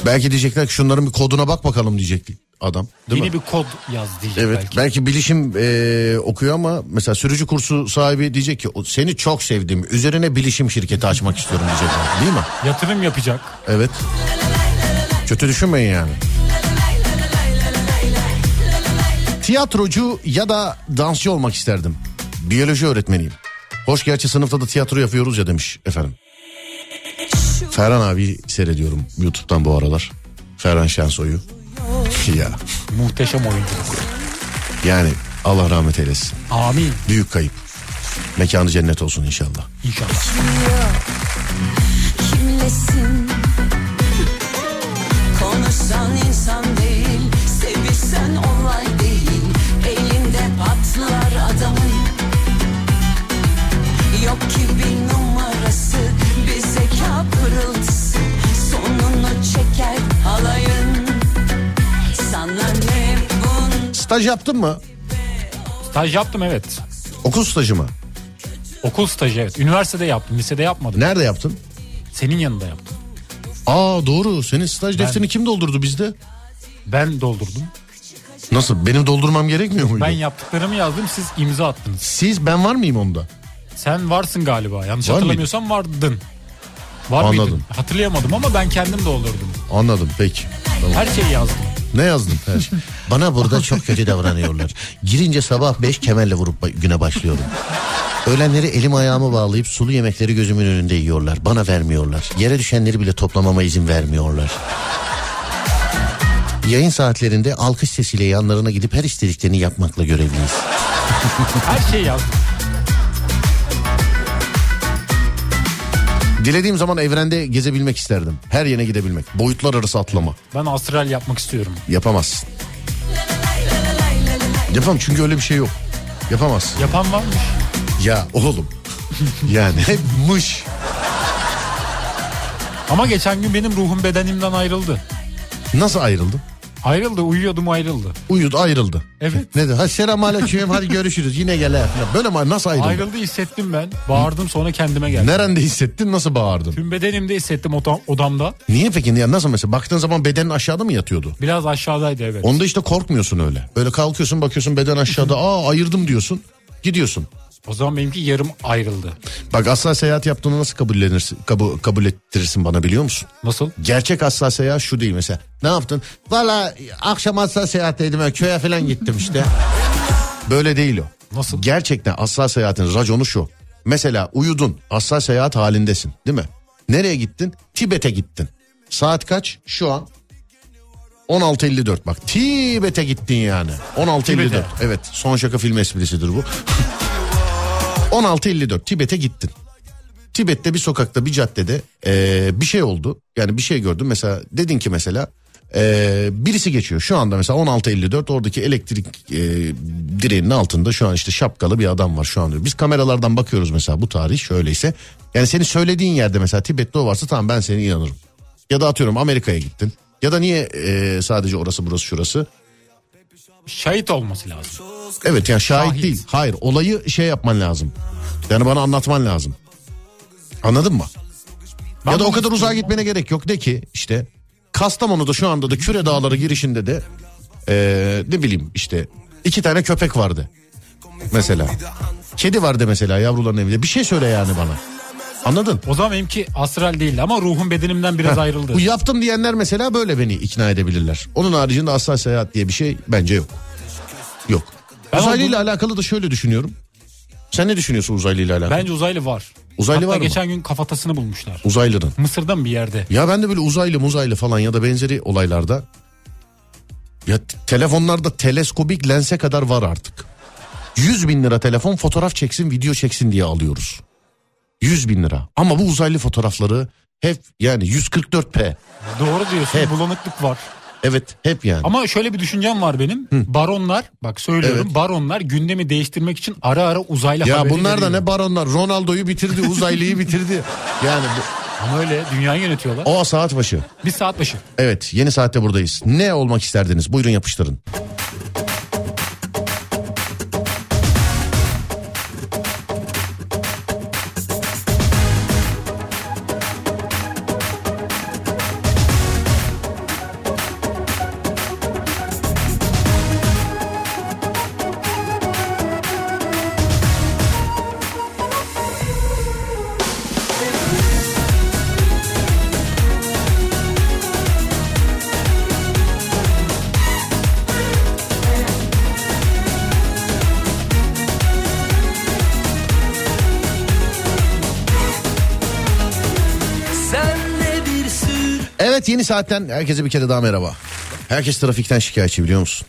Belki diyecekler ki şunların bir koduna bak bakalım diyecek adam. Değil Yeni mi? bir kod yaz diyecek Evet belki. belki, bilişim e, okuyor ama mesela sürücü kursu sahibi diyecek ki "O- seni çok sevdim üzerine bilişim şirketi açmak istiyorum diyecek değil mi? Yatırım yapacak. Evet. Kötü düşünmeyin yani. Tiyatrocu ya da dansçı olmak isterdim. Biyoloji öğretmeniyim. Hoş gerçi sınıfta da tiyatro yapıyoruz ya demiş efendim. Ferhan abi seyrediyorum YouTube'dan bu aralar. Ferhan Şensoy'u. Ya Muhteşem oyuncu. yani Allah rahmet eylesin. Amin. Büyük kayıp. Mekanı cennet olsun inşallah. İnşallah. Staj yaptın mı? Staj yaptım evet. Okul stajı mı? Okul stajı evet. Üniversitede yaptım. Lisede yapmadım. Nerede yaptın? Senin yanında yaptım. Aa doğru. Senin staj Ben- defterini kim doldurdu bizde? Ben doldurdum. Nasıl? Benim doldurmam gerekmiyor muydu? Ben yaptıklarımı yazdım siz imza attınız. Siz ben var mıyım onda? Sen varsın galiba. Yanlış Var hatırlamıyorsam vardın. Var Anladım. mıydın? Hatırlayamadım ama ben kendim doldurdum. Anladım peki. Her şeyi yazdım. Ne yazdın? Her şey. Bana burada çok kötü davranıyorlar. Girince sabah 5 kemerle vurup güne başlıyorum. Öğlenleri elim ayağımı bağlayıp sulu yemekleri gözümün önünde yiyorlar. Bana vermiyorlar. Yere düşenleri bile toplamama izin vermiyorlar. Yayın saatlerinde alkış sesiyle yanlarına gidip her istediklerini yapmakla görevliyiz. Her şeyi yazdım. Dilediğim zaman evrende gezebilmek isterdim. Her yere gidebilmek. Boyutlar arası atlama. Ben astral yapmak istiyorum. Yapamazsın. Yapamam çünkü öyle bir şey yok. Yapamazsın. Yapan varmış. Ya oğlum. yani hep mış. Ama geçen gün benim ruhum bedenimden ayrıldı. Nasıl ayrıldı? Ayrıldı uyuyordum ayrıldı. Uyudu ayrıldı. Evet. Ne de? Ha selam aleyküm hadi görüşürüz yine gel. ha falan. Böyle mi? Nasıl ayrıldı? Ayrıldı hissettim ben. Bağırdım sonra kendime geldim. Nerede hissettin nasıl bağırdın? Tüm bedenimde hissettim odam, odamda. Niye peki? Ya nasıl mesela baktığın zaman bedenin aşağıda mı yatıyordu? Biraz aşağıdaydı evet. Onda işte korkmuyorsun öyle. Böyle kalkıyorsun bakıyorsun beden aşağıda. Aa ayırdım diyorsun. Gidiyorsun. O zaman benimki yarım ayrıldı. Bak asla seyahat yaptığını nasıl kabullenirsin, kabul, kabul ettirirsin bana biliyor musun? Nasıl? Gerçek asla seyahat şu değil mesela. Ne yaptın? Valla akşam asla seyahatteydim. öyle Köye falan gittim işte. Böyle değil o. Nasıl? Gerçekten asla seyahatin raconu şu. Mesela uyudun. Asla seyahat halindesin değil mi? Nereye gittin? Tibet'e gittin. Saat kaç? Şu an 16.54 bak. Tibet'e gittin yani. 16.54. Tibet'e. Evet son şaka film esprisidir bu. 16.54 Tibet'e gittin. Tibet'te bir sokakta bir caddede eee, bir şey oldu. Yani bir şey gördüm mesela dedin ki mesela eee, birisi geçiyor. Şu anda mesela 16.54 oradaki elektrik eee, direğinin altında şu an işte şapkalı bir adam var şu an. Biz kameralardan bakıyoruz mesela bu tarih şöyleyse. Yani senin söylediğin yerde mesela Tibet'te o varsa tamam ben sana inanırım. Ya da atıyorum Amerika'ya gittin. Ya da niye eee, sadece orası burası şurası? Şahit olması lazım. Evet yani şahit, Şahit. değil. Hayır olayı şey yapman lazım. Yani bana anlatman lazım. Anladın mı? Ben ya da o kadar uzağa gitmene gerek yok. De ki işte Kastamonu'da şu anda da Küre Dağları girişinde de eee, ne bileyim işte iki tane köpek vardı. Mesela. Kedi vardı mesela yavruların evinde. Bir şey söyle yani bana. Anladın? O zaman benimki astral değildi ama ruhum bedenimden biraz ayrıldı. Bu yaptım diyenler mesela böyle beni ikna edebilirler. Onun haricinde asla seyahat diye bir şey bence yok. Yok. Ben Uzaylıyla alakalı da şöyle düşünüyorum. Sen ne düşünüyorsun uzaylıyla alakalı? Bence uzaylı var. Uzaylı Hatta var mı? geçen gün kafatasını bulmuşlar. Uzaylının. Mısır'da mı bir yerde? Ya ben de böyle uzaylı muzaylı falan ya da benzeri olaylarda ya t- telefonlarda teleskobik lense kadar var artık. 100 bin lira telefon fotoğraf çeksin video çeksin diye alıyoruz. 100 bin lira ama bu uzaylı fotoğrafları hep yani 144p Doğru diyorsun Hep. bulanıklık var. evet hep yani. Ama şöyle bir düşüncem var benim. Baronlar bak söylüyorum Evet. baronlar gündemi değiştirmek için ara ara uzaylı ya haberi bunlar da ne baronlar Ronaldo'yu bitirdi uzaylıyı bitirdi. Yani bu, Ama öyle dünyayı yönetiyorlar. o saat başı. Bir saat başı. Evet yeni saatte buradayız. Ne olmak isterdiniz? Buyurun yapıştırın. Evet yeni saatten herkese bir kere daha merhaba. Herkes trafikten şikayetçi biliyor musun?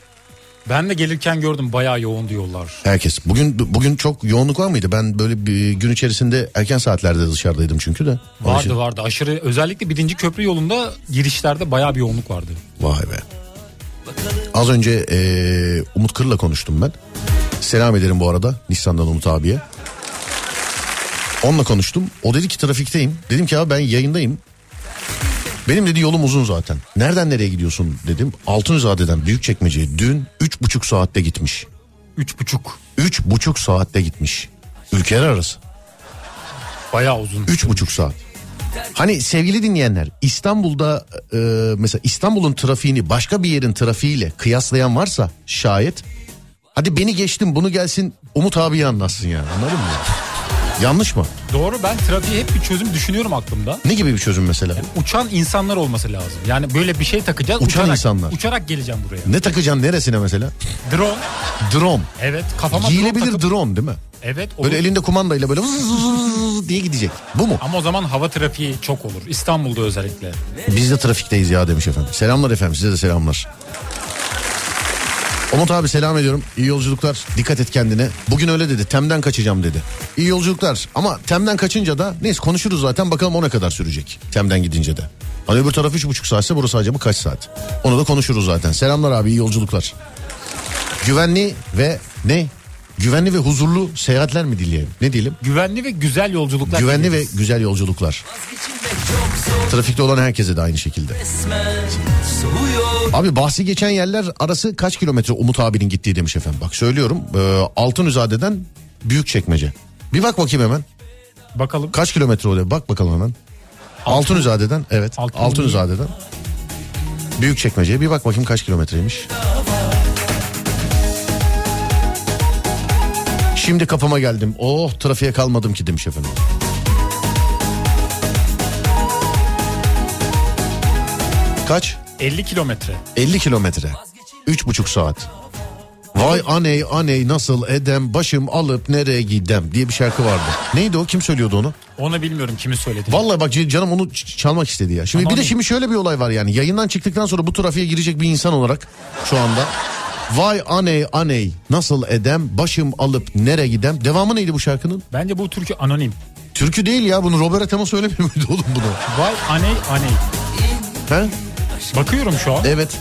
Ben de gelirken gördüm bayağı yoğun diyorlar. Herkes. Bugün bugün çok yoğunluk var mıydı? Ben böyle bir gün içerisinde erken saatlerde dışarıdaydım çünkü de. Onun için- Vardı vardı aşırı özellikle birinci köprü yolunda girişlerde bayağı bir yoğunluk vardı. Vay be. Az önce eee, Umut Kır'la konuştum ben. Selam ederim bu arada Nissan'dan Umut abiye. Onunla konuştum. O dedi ki trafikteyim. Dedim ki abi ben yayındayım. Benim dedi yolum uzun zaten. Nereden nereye gidiyorsun dedim. Altınzade'den Büyükçekmece'ye dün üç buçuk saatte gitmiş. Üç buçuk. Üç buçuk saatte gitmiş. Ülkeler arası. Bayağı uzun. Üç buçuk saat. Hani sevgili dinleyenler İstanbul'da e, mesela İstanbul'un trafiğini başka bir yerin trafiğiyle kıyaslayan varsa şayet hadi beni geçtim bunu gelsin Umut abiye anlatsın yani anladın mı? Yanlış mı? Doğru ben trafiğe hep bir çözüm düşünüyorum aklımda. Ne gibi bir çözüm mesela? Uçan insanlar olması lazım. Yani böyle bir şey takacağız. Uçan uçarak, insanlar. Uçarak geleceğim buraya. Ne takacaksın neresine mesela? Drone. Drone. Evet kafama drone Giyilebilir takıp- drone değil mi? Evet olur. Böyle elinde kumandayla böyle vız vız vız diye gidecek. Bu mu? Ama o zaman hava trafiği çok olur. İstanbul'da özellikle. Biz de trafikteyiz ya demiş efendim. Selamlar efendim size de selamlar. Umut abi selam ediyorum. İyi yolculuklar. Dikkat et kendine. Bugün öyle dedi. Temden kaçacağım dedi. İyi yolculuklar. Ama temden kaçınca da neyse konuşuruz zaten. Bakalım o ne kadar sürecek. Temden gidince de. Hani öbür taraf üç buçuk saatse burası acaba kaç saat? Onu da konuşuruz zaten. Selamlar abi iyi yolculuklar. Güvenli ve ne? Güvenli ve huzurlu seyahatler mi dileyelim? Ne diyelim? Güvenli ve güzel yolculuklar. Güvenli ve dileriz. güzel yolculuklar. Trafikte olan herkese de aynı şekilde. Abi bahsi geçen yerler arası kaç kilometre Umut abinin gittiği demiş efendim. Bak söylüyorum e, Altınüzade'den Büyükçekmece. Bir bak bakayım hemen. Bakalım. Kaç kilometre oluyor? Bak bakalım hemen. Altınüzade'den evet Altın- Altınüzade'den Büyükçekmece'ye bir bak bakayım kaç kilometreymiş. Şimdi kapıma geldim. Oh trafiğe kalmadım ki demiş efendim. Kaç? 50 kilometre. 50 kilometre. Üç buçuk saat. Vay aney aney nasıl edem başım alıp nereye gidem diye bir şarkı vardı. Neydi o kim söylüyordu onu? Onu bilmiyorum kimi söyledi. Vallahi bak canım onu çalmak istedi ya. Şimdi Ama bir de şimdi şöyle bir olay var yani yayından çıktıktan sonra bu trafiğe girecek bir insan olarak şu anda. Vay aney aney nasıl edem başım alıp nereye gidem. Devamı neydi bu şarkının? Bence bu türkü anonim. Türkü değil ya bunu Robert Tema söylemiyor muydu oğlum bunu? Vay aney aney. He? Bakıyorum şu an. Evet.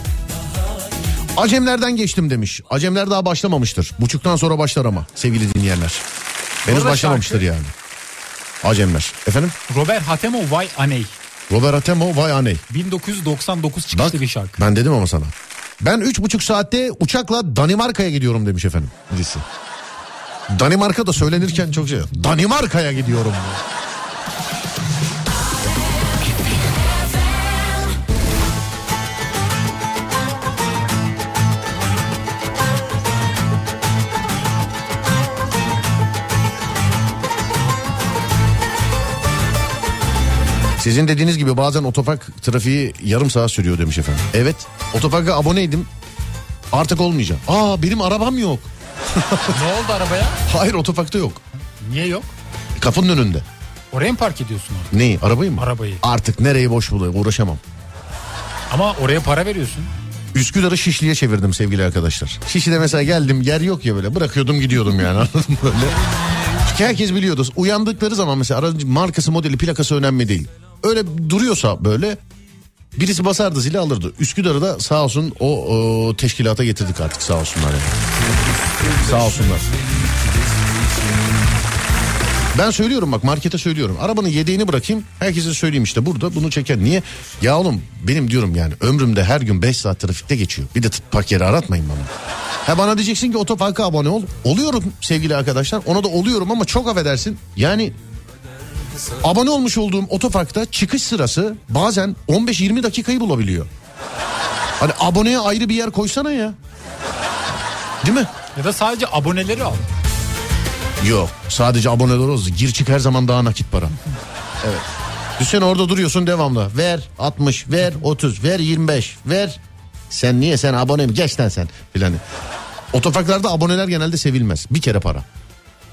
Acemlerden geçtim demiş. Acemler daha başlamamıştır. Buçuktan sonra başlar ama sevgili dinleyenler. Henüz başlamamıştır şarkı- yani. Acemler. Efendim? Robert Hatemo Vay Aney. Robert Atemo vay aney. 1999 çıkışlı Bak bir şarkı. ben dedim ama sana. Ben üç buçuk saatte uçakla Danimarka'ya gidiyorum demiş efendim birisi. Danimarka da söylenirken çok şey. Danimarka'ya gidiyorum. Sizin dediğiniz gibi bazen otopark trafiği yarım saat sürüyor demiş efendim. Evet otoparka aboneydim artık olmayacağım. Aa benim arabam yok. ne oldu arabaya? Hayır otoparkta yok. Niye yok? Kapının önünde. Oraya mı park ediyorsun orada? Neyi arabayı mı? Arabayı. Artık nereyi boş bulayım uğraşamam. Ama oraya para veriyorsun. Üsküdar'ı Şişli'ye çevirdim sevgili arkadaşlar. Şişli'de mesela geldim yer yok ya böyle bırakıyordum gidiyordum yani anladın mı böyle. Çünkü herkes biliyordu. Uyandıkları zaman mesela aracı markası modeli plakası önemli değil. Öyle duruyorsa böyle birisi basardı zili alırdı. Üsküdar'ı da sağ olsun o, o teşkilata getirdik artık sağ olsunlar yani. Sağ olsunlar. Ben söylüyorum bak markete söylüyorum. Arabanın yedeğini bırakayım. Herkese söyleyeyim işte burada bunu çeken. Niye? Ya oğlum benim diyorum yani ömrümde her gün 5 saat trafikte geçiyor. Bir de park yeri aratmayın bana. Ha bana diyeceksin ki otoparka abone ol. Oluyorum sevgili arkadaşlar. Ona da oluyorum ama çok affedersin. Yani abone olmuş olduğum otoparkta çıkış sırası bazen 15-20 dakikayı bulabiliyor. Hani aboneye ayrı bir yer koysana ya. Değil mi? Ya da sadece aboneleri al. Yok sadece aboneler olsun. Gir çık her zaman daha nakit para. Evet. Düşün orada duruyorsun devamlı. Ver 60, ver 30, ver 25, ver. Sen niye sen abone mi? Geç lan sen filan. Otoparklarda aboneler genelde sevilmez. Bir kere para.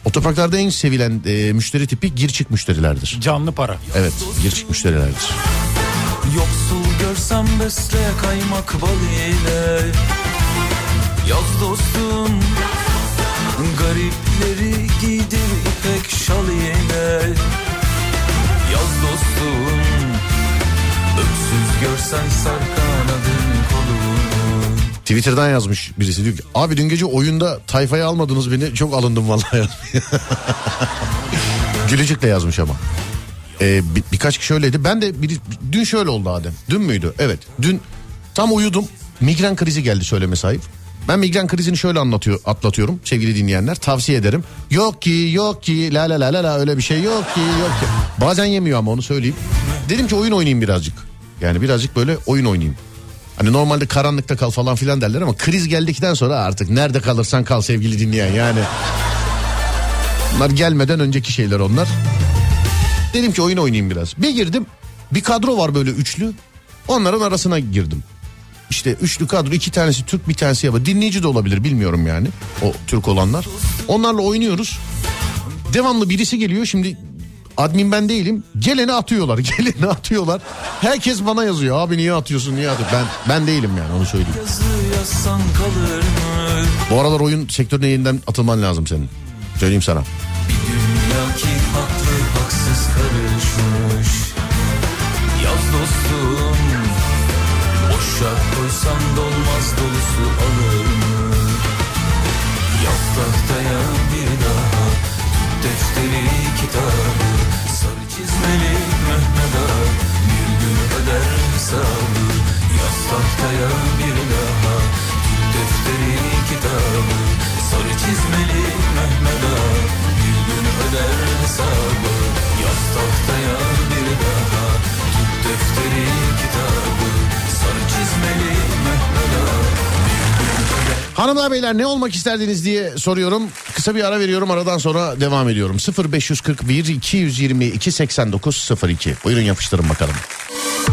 Otoparklarda en sevilen e, müşteri tipi gir çık müşterilerdir. Canlı para. Evet gir çık müşterilerdir. Yoksul görsem besle kaymak bal ile Yaz dostum Garipleri giydir ipek şal ile Yaz dostum Öksüz görsen sar kanadın kolunu Twitter'dan yazmış birisi diyor ki abi dün gece oyunda tayfaya almadınız beni çok alındım vallahi. Gülücükle yazmış ama. Ee, bir- birkaç kişi öyleydi. Ben de bir, dün şöyle oldu Adem. Dün müydü? Evet. Dün tam uyudum. Migren krizi geldi söyleme sahip. Ben migren krizini şöyle anlatıyor, atlatıyorum sevgili dinleyenler. Tavsiye ederim. Yok ki yok ki la la la la la öyle bir şey yok ki yok ki. Bazen yemiyor ama onu söyleyeyim. Dedim ki oyun oynayayım birazcık. Yani birazcık böyle oyun oynayayım. Hani normalde karanlıkta kal falan filan derler ama kriz geldikten sonra artık nerede kalırsan kal sevgili dinleyen yani. Bunlar gelmeden önceki şeyler onlar. Dedim ki oyun oynayayım biraz. Bir girdim bir kadro var böyle üçlü. Onların arasına girdim. İşte üçlü kadro iki tanesi Türk bir tanesi yabancı. Dinleyici de olabilir bilmiyorum yani o Türk olanlar. Onlarla oynuyoruz. Devamlı birisi geliyor şimdi admin ben değilim. Geleni atıyorlar geleni atıyorlar. Herkes bana yazıyor abi niye atıyorsun niye atıyorsun. Ben, ben değilim yani onu söyleyeyim. Bu aralar oyun sektörüne yeniden atılman lazım senin. Söyleyeyim sana. Dünya ki haklı haksız karışmış Yaz dostum Boşa koysan dolmaz dolusu alır mı? Yaz tahtaya bir daha defteri kitabı hesabı Yaz tahtaya bir daha Tut defteri kitabı Sarı çizmeli Mehmet Ağa Bir gün öder hesabı Yaz tahtaya bir daha Tut defteri kitabı Sarı çizmeli Mehmet Ağa Hanımlar beyler ne olmak isterdiniz diye soruyorum. Kısa bir ara veriyorum aradan sonra devam ediyorum. 0541 222 89 02. Buyurun yapıştırın bakalım.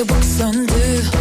Çabuk söndü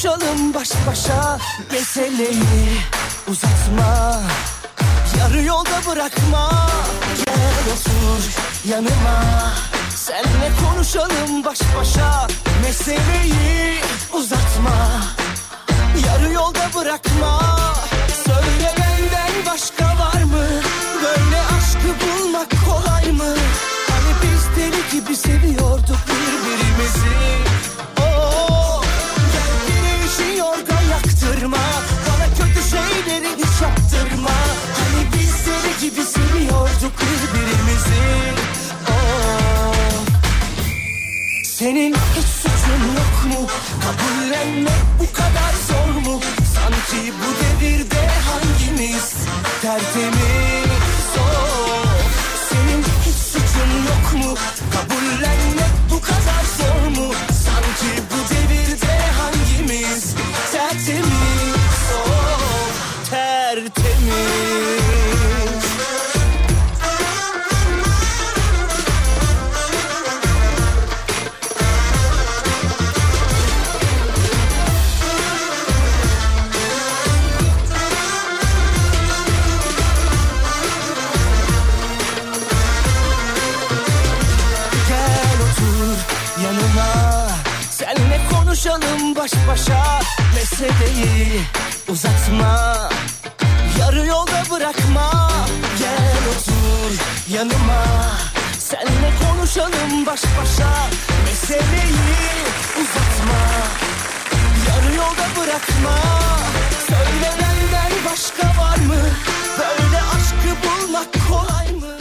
Senle konuşalım baş başa Meseleyi uzatma. Yarı yolda bırakma Gel otur yanıma. Senle konuşalım baş başa Meseleyi uzatma. Yarı yolda bırakma Söyle benden başka var mı? Böyle aşkı bulmak kolay mı? Hani biz deli gibi seviyorduk birbirimizi seviyorduk birbirimizi senin hiç suçun yok mu? Kabullenmek bu kadar zor mu? Sanki bu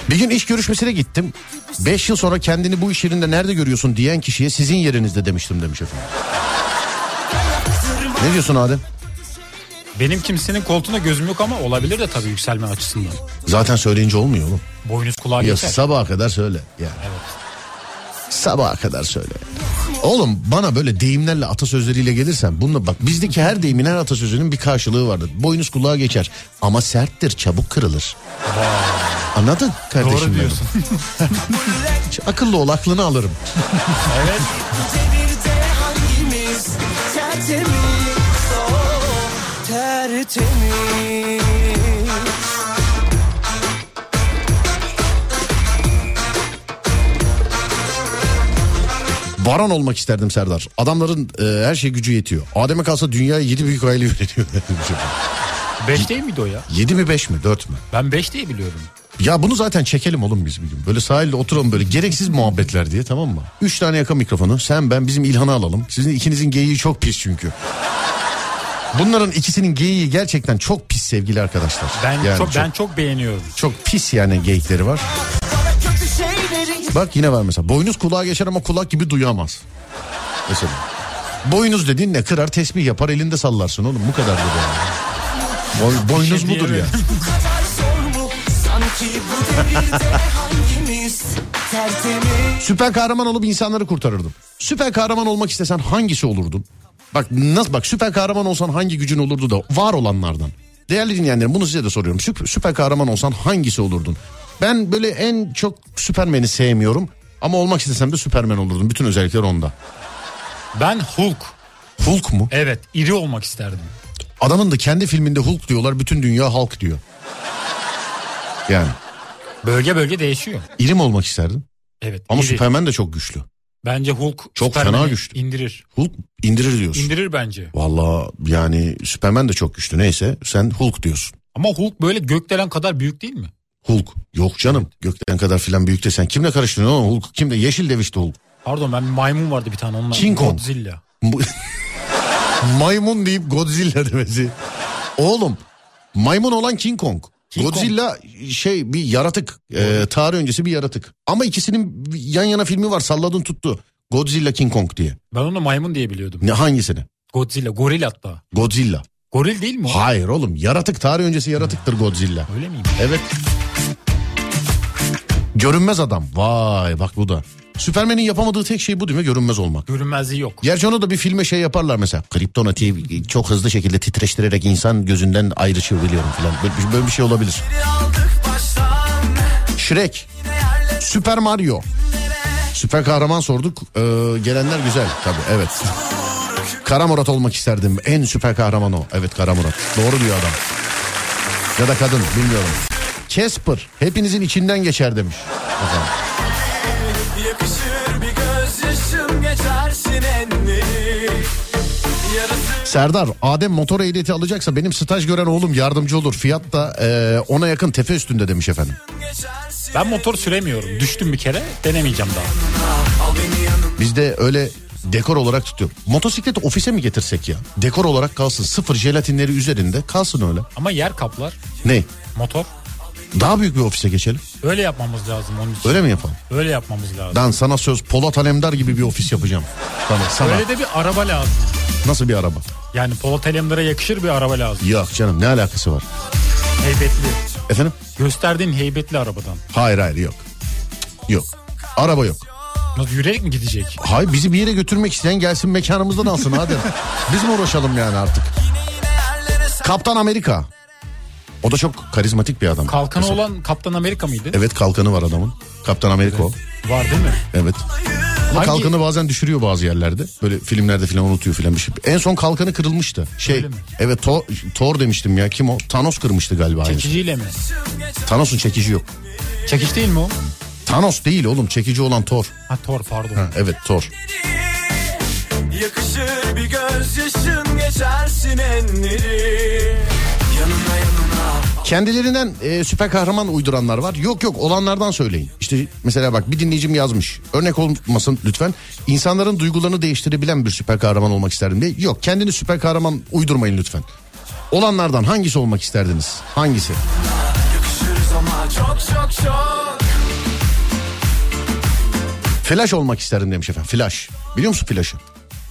Bir gün iş görüşmesine gittim. 5 yıl sonra kendini bu iş yerinde nerede görüyorsun diyen kişiye sizin yerinizde demiştim demiş efendim. Ne diyorsun Adem? Benim kimsenin koltuğunda gözüm yok ama olabilir de tabii yükselme açısından. Zaten söyleyince olmuyor oğlum. Boynuz kulağa Ya geçer. sabaha kadar söyle. Ya. Sabaha kadar söyle. Oğlum bana böyle deyimlerle atasözleriyle gelirsen bununla bak bizdeki her deyimin her atasözünün bir karşılığı vardır. Boynuz kulağa geçer ama serttir çabuk kırılır. Anladın kardeşim Doğru diyorsun. Akıllı ol aklını alırım. evet. Tertemiz Baron olmak isterdim Serdar. Adamların e, her şey gücü yetiyor. Adem'e kalsa dünyayı yedi büyük aile yönetiyor. Beş değil miydi o ya? Yedi mi beş mi dört mü? Ben beş diye biliyorum. Ya bunu zaten çekelim oğlum biz bir gün. Böyle sahilde oturalım böyle gereksiz muhabbetler diye tamam mı? Üç tane yaka mikrofonu sen ben bizim İlhan'ı alalım. Sizin ikinizin geyiği çok pis çünkü. Bunların ikisinin geyiği gerçekten çok pis sevgili arkadaşlar. Ben Yani çok, ben çok beğeniyorum. çok pis yani geyikleri var. Bak yine var mesela. Boynuz kulağa geçer ama kulak gibi duyamaz. Mesela. Boynuz dediğin ne? Kırar tesbih yapar elinde sallarsın oğlum. Bu kadar da yani. Boy, boynuz şey budur ya. diyemedim. bu kadar zor mu sanki bu devirde hangimiz tertemiz Süper kahraman olup insanları kurtarırdım. Süper kahraman olmak istesen hangisi olurdun? Bak nasıl bak süper kahraman olsan hangi gücün olurdu da var olanlardan. Değerli dinleyenlerim bunu size de soruyorum. Süper, süper kahraman olsan hangisi olurdun? Ben böyle en çok Süpermen'i sevmiyorum. Ama olmak istesem de Süpermen olurdum. Bütün özellikler onda. Ben Hulk. Hulk mu? Evet iri olmak isterdim. Adamın da kendi filminde Hulk diyorlar. Bütün dünya Hulk diyor. Yani Bölge bölge değişiyor. iri mi olmak isterdin? Evet. Ama iri. Süpermen de çok güçlü. Bence Hulk Çok fena güçlü. indirir. Hulk indirir diyorsun. İndirir bence. Valla yani Süpermen de çok güçlü. Neyse sen Hulk diyorsun. Ama Hulk böyle gökdelen kadar büyük değil mi? Hulk. Yok canım gökten kadar filan büyük de sen kimle karıştırıyorsun oğlum Hulk kimde yeşil devişti Hulk. Pardon ben maymun vardı bir tane onunla. King Kong. Godzilla. Maymun deyip Godzilla demesi. Oğlum maymun olan King Kong. King Godzilla şey bir yaratık. Ee, tarih öncesi bir yaratık. Ama ikisinin yan yana filmi var salladın tuttu. Godzilla King Kong diye. Ben onu maymun diye biliyordum. Ne hangisini? Godzilla, goril hatta. Godzilla. Goril değil mi o? Hayır oğlum yaratık tarih öncesi yaratıktır Godzilla. Öyle miyim? Evet. Görünmez adam. Vay bak bu da. Süpermen'in yapamadığı tek şey bu değil mi? Görünmez olmak. Görünmezliği yok. Gerçi onu da bir filme şey yaparlar mesela. Kriptonati çok hızlı şekilde titreştirerek insan gözünden ayrışıyor biliyorum filan. Böyle, bir- böyle bir şey olabilir. Shrek. Super Mario. Süper kahraman sorduk. Ee, gelenler güzel tabii evet. Kara Murat olmak isterdim. En süper kahraman o. Evet Kara Murat. Doğru diyor adam. Ya da kadın bilmiyorum. Casper hepinizin içinden geçer demiş. Yakışır bir gözyaşım geçersin Serdar Adem motor ehliyeti alacaksa benim staj gören oğlum yardımcı olur. Fiyat da e, ona yakın tefe üstünde demiş efendim. Ben motor süremiyorum. Düştüm bir kere. Denemeyeceğim daha. Bizde öyle dekor olarak tutuyor. Motosikleti ofise mi getirsek ya? Dekor olarak kalsın. Sıfır jelatinleri üzerinde kalsın öyle. Ama yer kaplar. Ne? Motor. Daha büyük bir ofise geçelim. Öyle yapmamız lazım onun için. Öyle mi yapalım? Öyle yapmamız lazım. Dan sana söz Polat Alemdar gibi bir ofis yapacağım. Sana, sana. Öyle de bir araba lazım. Nasıl bir araba? Yani Polat Alemdar'a yakışır bir araba lazım. Yok canım ne alakası var? Heybetli. Efendim? Gösterdiğin heybetli arabadan. Hayır hayır yok. Yok. Araba yok. Nasıl yürüyerek mi gidecek? Hayır bizi bir yere götürmek isteyen gelsin mekanımızdan alsın hadi. Biz mi uğraşalım yani artık? Kaptan Amerika. O da çok karizmatik bir adam. Kalkanı Mesela. olan Kaptan Amerika mıydı? Evet kalkanı var adamın. Kaptan Amerika o. Var değil mi? Evet. Ama Hangi- kalkanı bazen düşürüyor bazı yerlerde. Böyle filmlerde falan unutuyor falan bir şey. En son kalkanı kırılmıştı. Şey Öyle mi? evet Thor, Thor demiştim ya. Kim o? Thanos kırmıştı galiba. Çekiciyle mi? Thanos'un çekici yok. Çekiç değil mi o? Thanos değil oğlum çekici olan Thor. Ha Thor pardon. Ha, evet Thor. Yakışır bir gözyaşın geçersin enleri Yanına yanına Kendilerinden e, süper kahraman uyduranlar var. Yok yok olanlardan söyleyin. İşte mesela bak bir dinleyicim yazmış. Örnek olmasın lütfen. İnsanların duygularını değiştirebilen bir süper kahraman olmak isterdim diye. Yok kendini süper kahraman uydurmayın lütfen. Olanlardan hangisi olmak isterdiniz? Hangisi? Çok çok çok Flash olmak isterdim demiş efendim. Flash. Biliyor musun Flash'ı?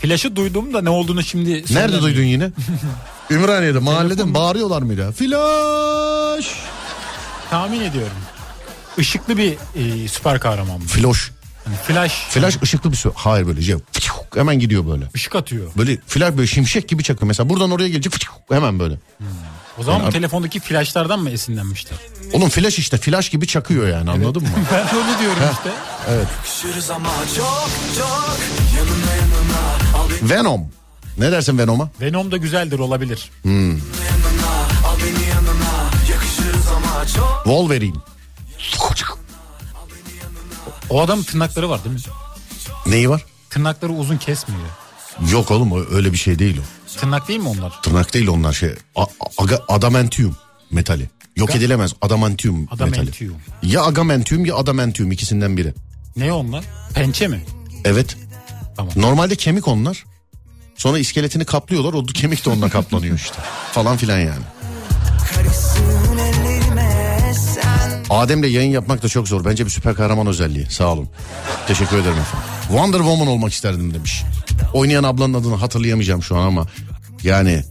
Flaşı duydum da ne olduğunu şimdi Nerede duydun yine? Ümraniye'de mahallede mi bağırıyorlar mıydı? Flash. Tahmin ediyorum. Işıklı bir e, süper kahraman. bu. Flash. Hani flash. Flash ışıklı bir su. Hayır böyle şey. Hemen gidiyor böyle. Işık atıyor. Böyle flash böyle şimşek gibi çakıyor. Mesela buradan oraya gelecek hemen böyle. O zaman Yani- telefondaki flashlardan mı esinlenmişler? Onun flash işte flash gibi çakıyor yani anladın mı? ben de öyle diyorum Heh. işte. Evet. Yakışırız ama çok çok Yanına yanına al beni Venom. Ne dersin Venom'a? Venom da güzeldir olabilir. Hmm. yanına çok Wolverine. O adamın tırnakları var değil mi? Neyi var? Tırnakları uzun kesmiyor. Yok oğlum öyle bir şey değil o. Tırnak değil mi onlar? Tırnak değil onlar şey. A- aga- adamantium metali. Yok edilemez adamantium, metali. Adamantium. Ya agamantium ya adamantium ikisinden biri. Ne onlar? Pençe mi? Evet. Tamam. Normalde kemik onlar. Sonra iskeletini kaplıyorlar. O kemik de onunla kaplanıyor işte. Falan filan yani. Adem'le yayın yapmak da çok zor. Bence bir süper kahraman özelliği. Sağ olun. Teşekkür ederim efendim. Wonder Woman olmak isterdim demiş. Oynayan ablanın adını hatırlayamayacağım şu an ama yani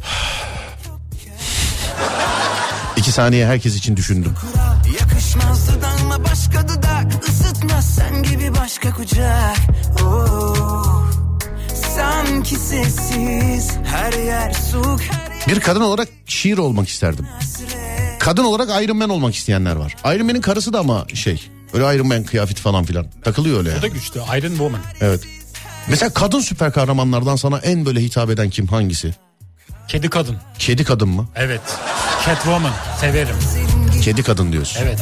iki saniye herkes için düşündüm. Yakışmaz başka dudak Isıtmaz sen gibi başka kucak oh, Sanki sessiz her yer yer Bir kadın olarak şiir olmak isterdim. Kadın olarak Iron Man olmak isteyenler var. Iron Man'in karısı da ama şey öyle Iron Man kıyafeti falan filan takılıyor öyle O da güçlü. Iron Woman. Evet. Mesela kadın süper kahramanlardan sana en böyle hitap eden kim hangisi? Kedi kadın. Kedi kadın mı? Evet. Catwoman. Severim. Kedi kadın diyorsun. Evet.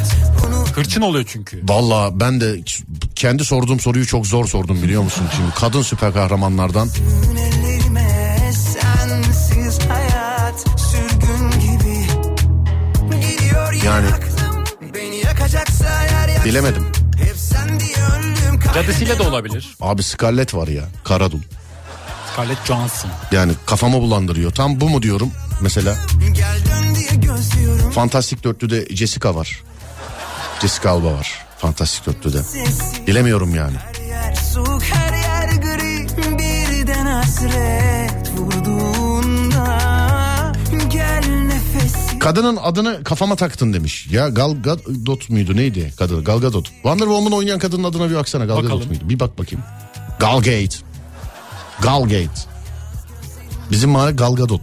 Hırçın oluyor çünkü. Valla ben de kendi sorduğum soruyu çok zor sordum biliyor musun? Şimdi kadın süper kahramanlardan Yani- bilemedim. Cadısıyla da olabilir. Abi Scarlett var ya Karadul. Scarlett Johansson. Yani kafamı bulandırıyor. Tam bu mu diyorum mesela. Fantastik Dörtlü'de Jessica var. Jessica Alba var. Fantastik Dörtlü'de. Bilemiyorum yani. her yer su her yer gri Birden hasret vurduğunda Gel nefesi Kadının adını kafama taktın demiş. Ya Gal Gadot muydu neydi kadın? Gal Gadot. Wonder Woman oynayan kadının adına bir baksana. Gal Gadot muydu? Bir bak bakayım. Gal Gate. Gal Gate. Bizim mahalle Gal Gadot.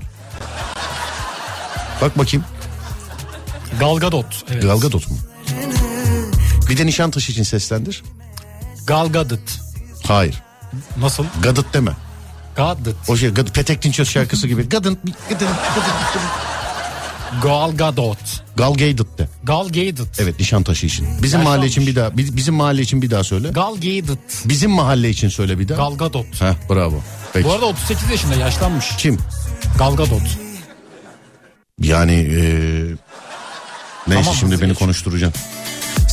Bak bakayım. Gal Gadot. Evet. Gal Gadot mu? Bir de Nişantaşı için seslendir. Gal Gadot. Hayır. Nasıl? Gadot deme. Gadot. O şey Gadot, Petek Dinçöz şarkısı gibi. Gadot, Gadot, Gadot. Gal Gadot. Gal Gadot de. Gal Gadot. Evet Nişantaşı için. Bizim Yaşlanmış. mahalle için bir daha bi- bizim mahalle için bir daha söyle. Gal Gadot. Bizim mahalle için söyle bir daha. Gal Gadot. Heh, bravo. Peki. Bu arada 38 yaşında yaşlanmış. Kim? Gal Gadot. Yani eee neyse Tamam, şimdi hızlı beni geç. konuşturacaksın.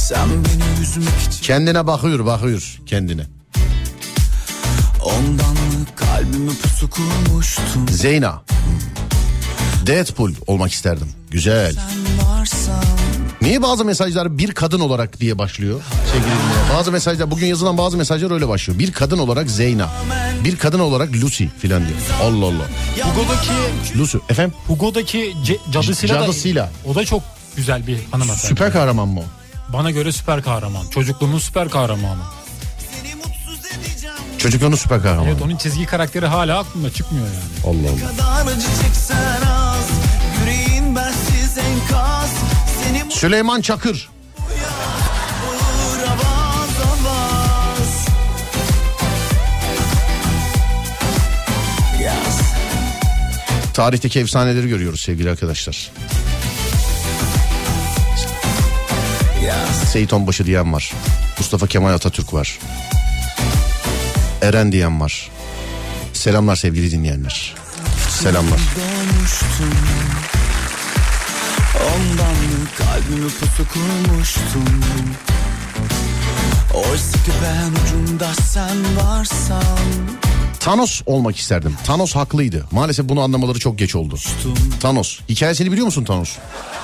Sen beni üzmek için Kendine bakıyor bakıyor kendine. Ondan mı kalbimi pusu kurmuştun Zeyna. Deadpool olmak isterdim. Güzel. Sen varsan Niye bazı mesajlar bir kadın olarak diye başlıyor sevgili dinleyenler? Bazı mesajlar bugün yazılan bazı mesajlar öyle başlıyor. Bir kadın olarak Zeyna. Bir kadın olarak Lucy filan diyor. Allah Allah. Hugo'daki Lucy efendim Hugo'daki ce- cadısıyla, Cadısıyla. da o da çok güzel bir hanımefendi. süper kahraman mı o? Bana göre süper kahraman. Çocukluğumun süper kahramanı. Çocukluğunun süper kahramanı. Evet onun çizgi karakteri hala aklımda çıkmıyor yani. Allah Allah. kadar acı çeksen az Yüreğin bensiz enkaz Seni mutlu Süleyman Çakır. Tarihteki efsaneleri görüyoruz sevgili arkadaşlar. Yaz Seyit Onbaşı diyen var. Mustafa Kemal Atatürk var. Eren diyen var. Selamlar sevgili dinleyenler. Selamlar. Ondan kalbimi pusu kurmuştum Oysa ki ben ucunda sen varsan Thanos olmak isterdim. Thanos haklıydı. Maalesef bunu anlamaları çok geç oldu. Thanos. Hikayesini biliyor musun Thanos?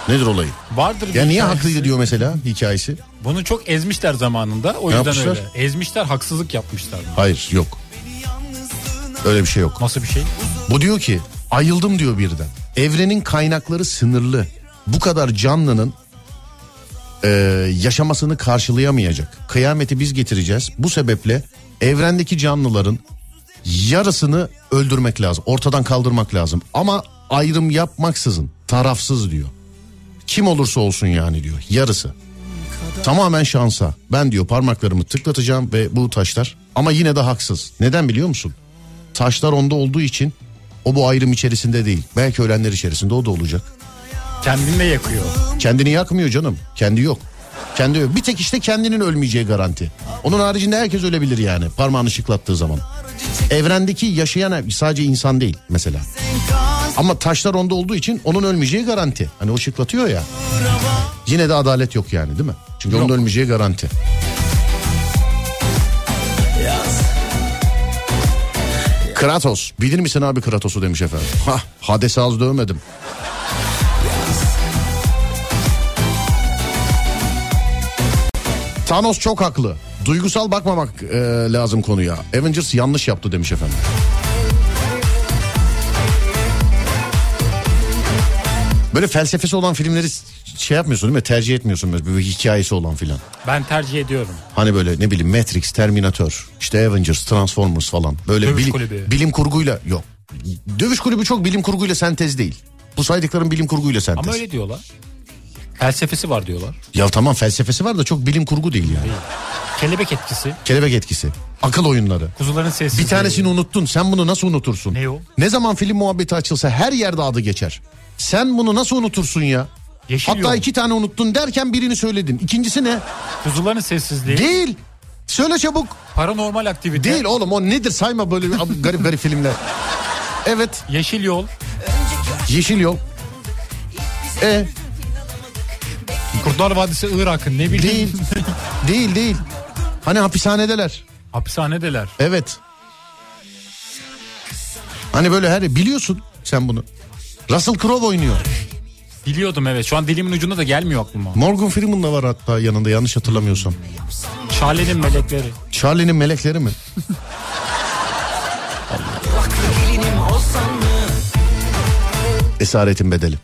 Nedir olayı? Vardır Ya niye hikayesi. haklıydı diyor mesela hikayesi? Bunu çok ezmişler zamanında. O Ne yüzden yapmışlar? öyle. Ezmişler haksızlık yapmışlar. Hayır yok. Öyle bir şey yok. Nasıl bir şey? Bu diyor ki ayıldım diyor birden. Evrenin kaynakları sınırlı. Bu kadar canlının e, yaşamasını karşılayamayacak. Kıyameti biz getireceğiz. Bu sebeple evrendeki canlıların yarısını öldürmek lazım. Ortadan kaldırmak lazım. Ama ayrım yapmaksızın tarafsız diyor. Kim olursa olsun yani diyor. Yarısı. Tamamen şansa. Ben diyor parmaklarımı tıklatacağım ve bu taşlar ama yine de haksız. Neden biliyor musun? Taşlar onda olduğu için o bu ayrım içerisinde değil. Belki ölenler içerisinde o da olacak. Kendini de yakıyor. Kendini yakmıyor canım. Kendi yok. Kendi yok. Bir tek işte kendinin ölmeyeceği garanti. Onun haricinde herkes ölebilir yani parmağını şıklattığı zaman. Evrendeki yaşayan sadece insan değil mesela. Ama taşlar onda olduğu için onun ölmeyeceği garanti. Hani o şıklatıyor ya. Yine de adalet yok yani değil mi? Çünkü onun ölmeyeceği garanti. Kratos. Bilir misin abi Kratos'u demiş efendim. Hah Hades'i az dövmedim. Thanos çok haklı. Duygusal bakmamak e, lazım konuya. Avengers yanlış yaptı demiş efendim. Böyle felsefesi olan filmleri şey yapmıyorsun değil mi? Tercih etmiyorsun böyle bir hikayesi olan filan. Ben tercih ediyorum. Hani böyle ne bileyim Matrix, Terminator, işte Avengers, Transformers falan. Böyle Dövüş bilim, kulübü. bilim kurguyla yok. Dövüş kulübü çok bilim kurguyla sentez değil. Bu saydıklarım bilim kurguyla sentez. Ama öyle diyorlar. Felsefesi var diyorlar. Ya tamam felsefesi var da çok bilim kurgu değil yani. Kelebek etkisi. Kelebek etkisi. Akıl oyunları. Kuzuların sessizliği. Bir tanesini unuttun. Sen bunu nasıl unutursun? Ne o? Ne zaman film muhabbeti açılsa her yerde adı geçer. Sen bunu nasıl unutursun ya? Yeşil Hatta yol. iki tane unuttun derken birini söyledin. İkincisi ne? Kuzuların sessizliği. Değil. Söyle çabuk. Paranormal aktivite. Değil oğlum o nedir sayma böyle garip garip filmler. Evet. Yeşil yol. Yeşil yol. E Kurtlar Vadisi Irak'ın ne bileyim. değil. değil değil. Hani hapishanedeler. Hapishanedeler. Evet. Hani böyle her biliyorsun sen bunu. Russell Crowe oynuyor. Biliyordum evet. Şu an dilimin ucunda da gelmiyor aklıma. Morgan Freeman da var hatta yanında yanlış hatırlamıyorsam. Charlie'nin melekleri. Charlie'nin melekleri mi? Esaretin bedeli.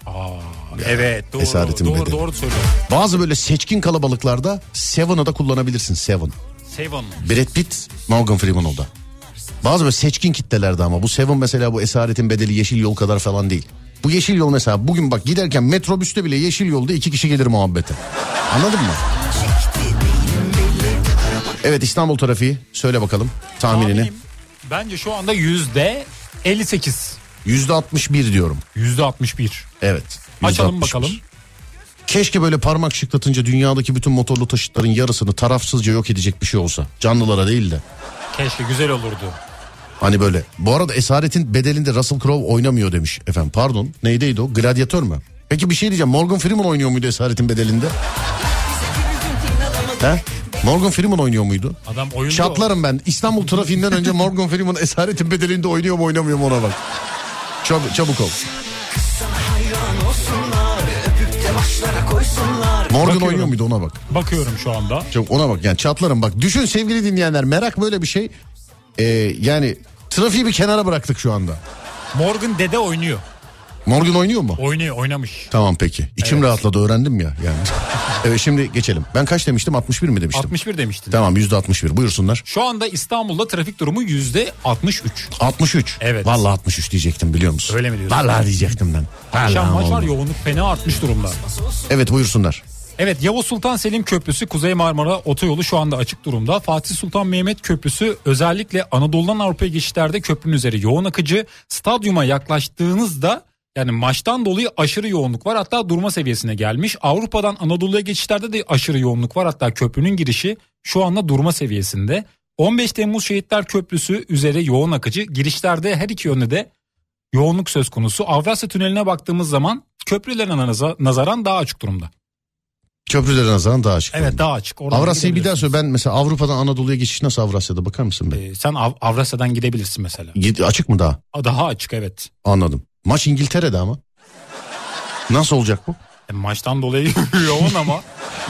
Evet doğru. Esaretin doğru bedeli. doğru söylüyor. Bazı böyle seçkin kalabalıklarda Seven'ı da kullanabilirsin Seven. Seven. Brad Pitt, Morgan Freeman o da. Bazı böyle seçkin kitlelerde ama bu Seven mesela bu esaretin bedeli yeşil yol kadar falan değil. Bu yeşil yol mesela bugün bak giderken metrobüste bile yeşil yolda iki kişi gelir muhabbete. Anladın mı? Evet İstanbul trafiği söyle bakalım tahminini. Tahminim bence şu anda yüzde 58. Yüzde 61 diyorum. Yüzde 61. Evet. Açalım %61. bakalım. Keşke böyle parmak şıklatınca dünyadaki bütün motorlu taşıtların yarısını tarafsızca yok edecek bir şey olsa. Canlılara değil de. Keşke güzel olurdu. Hani böyle. Bu arada Esaret'in bedelinde Russell Crowe oynamıyor demiş efendim. Pardon neydeydi o? Gladyatör mü? Peki bir şey diyeceğim. Morgan Freeman oynuyor muydu Esaret'in bedelinde? He? Morgan Freeman oynuyor muydu? Adam oyunda Çatlarım ben. İstanbul trafiğinden önce Morgan Freeman Esaret'in bedelinde oynuyor mu oynamıyor mu ona bak. Çabuk, çabuk ol. Morgan oynuyor muydu ona bak. bakıyorum şu anda. Çok ona bak yani çatlarım bak. Düşün sevgili dinleyenler merak böyle bir şey. Ee, yani trafiği bir kenara bıraktık şu anda. Morgan Dede oynuyor. Morgan oynuyor mu? Oynuyor oynamış. Tamam peki. İçim Evet. rahatladı öğrendim ya yani. evet şimdi geçelim. Ben kaç demiştim? 61 mi demiştim? 61 demiştin. Tamam yüzde 61 buyursunlar. Şu anda İstanbul'da trafik durumu yüzde 63. 63. Evet. Vallahi 63 diyecektim biliyor musun? Öyle mi diyorsun? Vallahi diyecektim ben. Akşam maç var yoğunluk fena artmış durumda. Evet buyursunlar. Evet Yavuz Sultan Selim Köprüsü Kuzey Marmara Otoyolu şu anda açık durumda. Fatih Sultan Mehmet Köprüsü özellikle Anadolu'dan Avrupa'ya geçişlerde köprünün üzeri yoğun akıcı. Stadyuma yaklaştığınızda yani maçtan dolayı aşırı yoğunluk var hatta durma seviyesine gelmiş. Avrupa'dan Anadolu'ya geçişlerde de aşırı yoğunluk var hatta köprünün girişi şu anda durma seviyesinde. 15 Temmuz Şehitler Köprüsü üzeri yoğun akıcı girişlerde her iki yönde de yoğunluk söz konusu. Avrasya Tüneli'ne baktığımız zaman köprülerine naza- nazaran daha açık durumda. Köprülere nazaran daha açık. Evet daha açık. Oradan Avrasya'yı bir daha söyle. Ben mesela Avrupa'dan Anadolu'ya geçiş nasıl Avrasya'da bakar mısın be? Ee, sen Av- Avrasya'dan gidebilirsin mesela. Git- Açık mı daha? Daha açık evet. Anladım. Maç İngiltere'de ama. Nasıl olacak bu? E, maçtan dolayı yoğun ama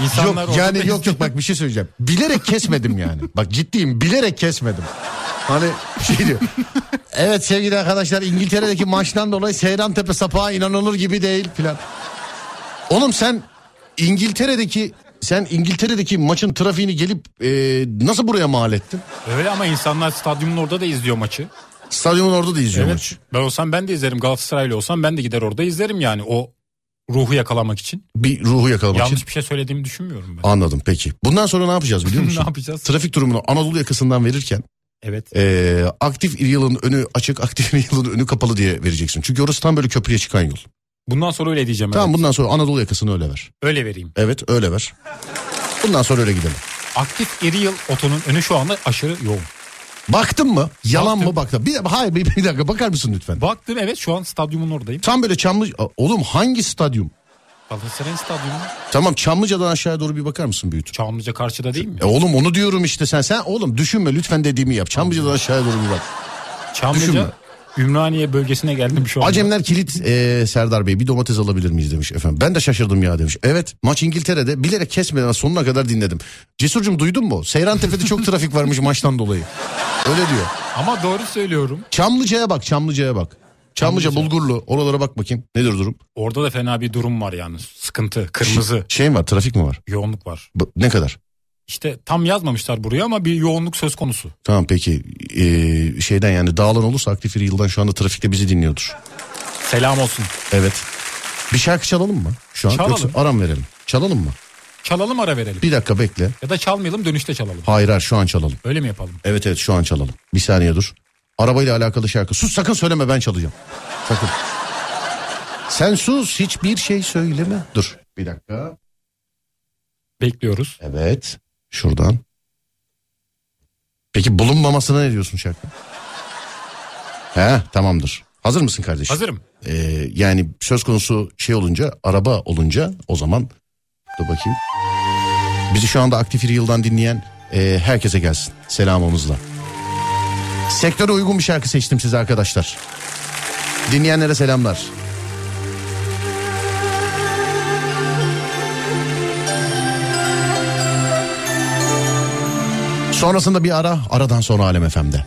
insanlar yok yani yok yok bak bir şey söyleyeceğim. Bilerek kesmedim yani. Bak ciddiyim bilerek kesmedim. Hani şey diyor. Evet sevgili arkadaşlar İngiltere'deki maçtan dolayı Seyran Tepe sapağı inanılır gibi değil filan. Oğlum sen İngiltere'deki sen İngiltere'deki maçın trafiğini gelip e, nasıl buraya mal ettin? Öyle ama insanlar stadyumun orada da izliyor maçı. Stadyumun orada da izliyor Evet. Ben olsam ben de izlerim. Galatasaraylı olsam ben de gider orada izlerim yani o ruhu yakalamak için. Bir ruhu yakalamak Yanlış için. bir şey söylediğimi düşünmüyorum ben. Anladım peki. Bundan sonra ne yapacağız biliyor musun? ne yapacağız? Trafik durumunu Anadolu yakasından verirken Evet. e, aktif yılın önü açık aktif yılın önü kapalı diye vereceksin. Çünkü orası tam böyle köprüye çıkan yol. Bundan sonra öyle diyeceğim. Tamam evet. bundan sonra Anadolu yakasını öyle ver. Öyle vereyim. Evet öyle ver. Bundan sonra öyle gidelim. Aktif iri yıl otonun önü şu anda aşırı yoğun. Baktın mı? Yalan Baktım. mı baktın? Bir, hayır bir, bir dakika bakar mısın lütfen? Baktım evet şu an stadyumun oradayım. Tam böyle Çamlı... Oğlum hangi stadyum? Galatasaray'ın stadyumu. Tamam Çamlıca'dan aşağıya doğru bir bakar mısın büyüt? Çamlıca karşıda değil mi? E oğlum onu diyorum işte sen. Sen oğlum düşünme lütfen dediğimi yap. Çamlıca'dan aşağıya doğru bir bak. Çamlıca Düşünme. Ümraniye bölgesine geldim şu anda. Acemler kilit e, Serdar Bey bir domates alabilir miyiz demiş efendim. Ben de şaşırdım ya demiş. Evet maç İngiltere'de bilerek kesmeden sonuna kadar dinledim. Cesurcum duydun mu? Seyran Tepe'de çok trafik varmış maçtan dolayı. Öyle diyor. Ama doğru söylüyorum. Çamlıca'ya bak Çamlıca'ya bak. Çamlıca, Çamlıca. Bulgurlu oralara bak bakayım. Nedir durum? Orada da fena bir durum var yani. Sıkıntı, kırmızı, Şey mi var trafik mi var? yoğunluk var. Ne kadar? İşte tam yazmamışlar buraya ama bir yoğunluk söz konusu. Tamam peki Ee, şeyden yani dağılan olursa aktif bir yıldan şu anda trafikte bizi dinliyordur. Selam olsun. Evet. Bir şarkı çalalım mı? Şu an Çalalım. yoksa aram verelim. Çalalım mı? Çalalım ara verelim. Bir dakika bekle. Ya da çalmayalım dönüşte çalalım. Hayır hayır şu an çalalım. Öyle mi yapalım? Evet evet şu an çalalım. Bir saniye dur. Arabayla alakalı şarkı. Sus sakın söyleme ben çalacağım. Sakın. Sen sus hiçbir şey söyleme. Dur bir dakika. Bekliyoruz. Evet şuradan. Peki bulunmamasına ne diyorsun şarkı? He tamamdır. Hazır mısın kardeşim? Hazırım. Ee, yani söz konusu şey olunca araba olunca o zaman dur bakayım. Bizi şu anda aktif yıldan dinleyen e, herkese gelsin selamımızla. Sektöre uygun bir şarkı seçtim size arkadaşlar. Dinleyenlere selamlar. Sonrasında bir ara, aradan sonra Alem FM'de.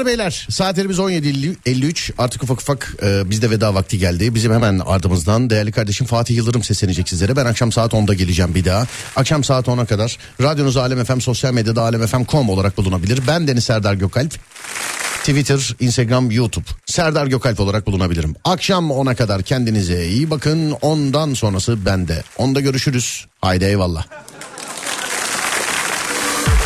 Hanımlar beyler saatlerimiz 17.53 artık ufak ufak e, bizde veda vakti geldi. Bizim hemen ardımızdan değerli kardeşim Fatih Yıldırım seslenecek sizlere. Ben akşam saat 10'da geleceğim bir daha. Akşam saat 10'a kadar radyonuz Alem FM sosyal medyada alemfm.com olarak bulunabilir. Ben Deniz Serdar Gökalp. Twitter, Instagram, YouTube. Serdar Gökalp olarak bulunabilirim. Akşam 10'a kadar kendinize iyi bakın. Ondan sonrası bende. Onda görüşürüz. Haydi eyvallah.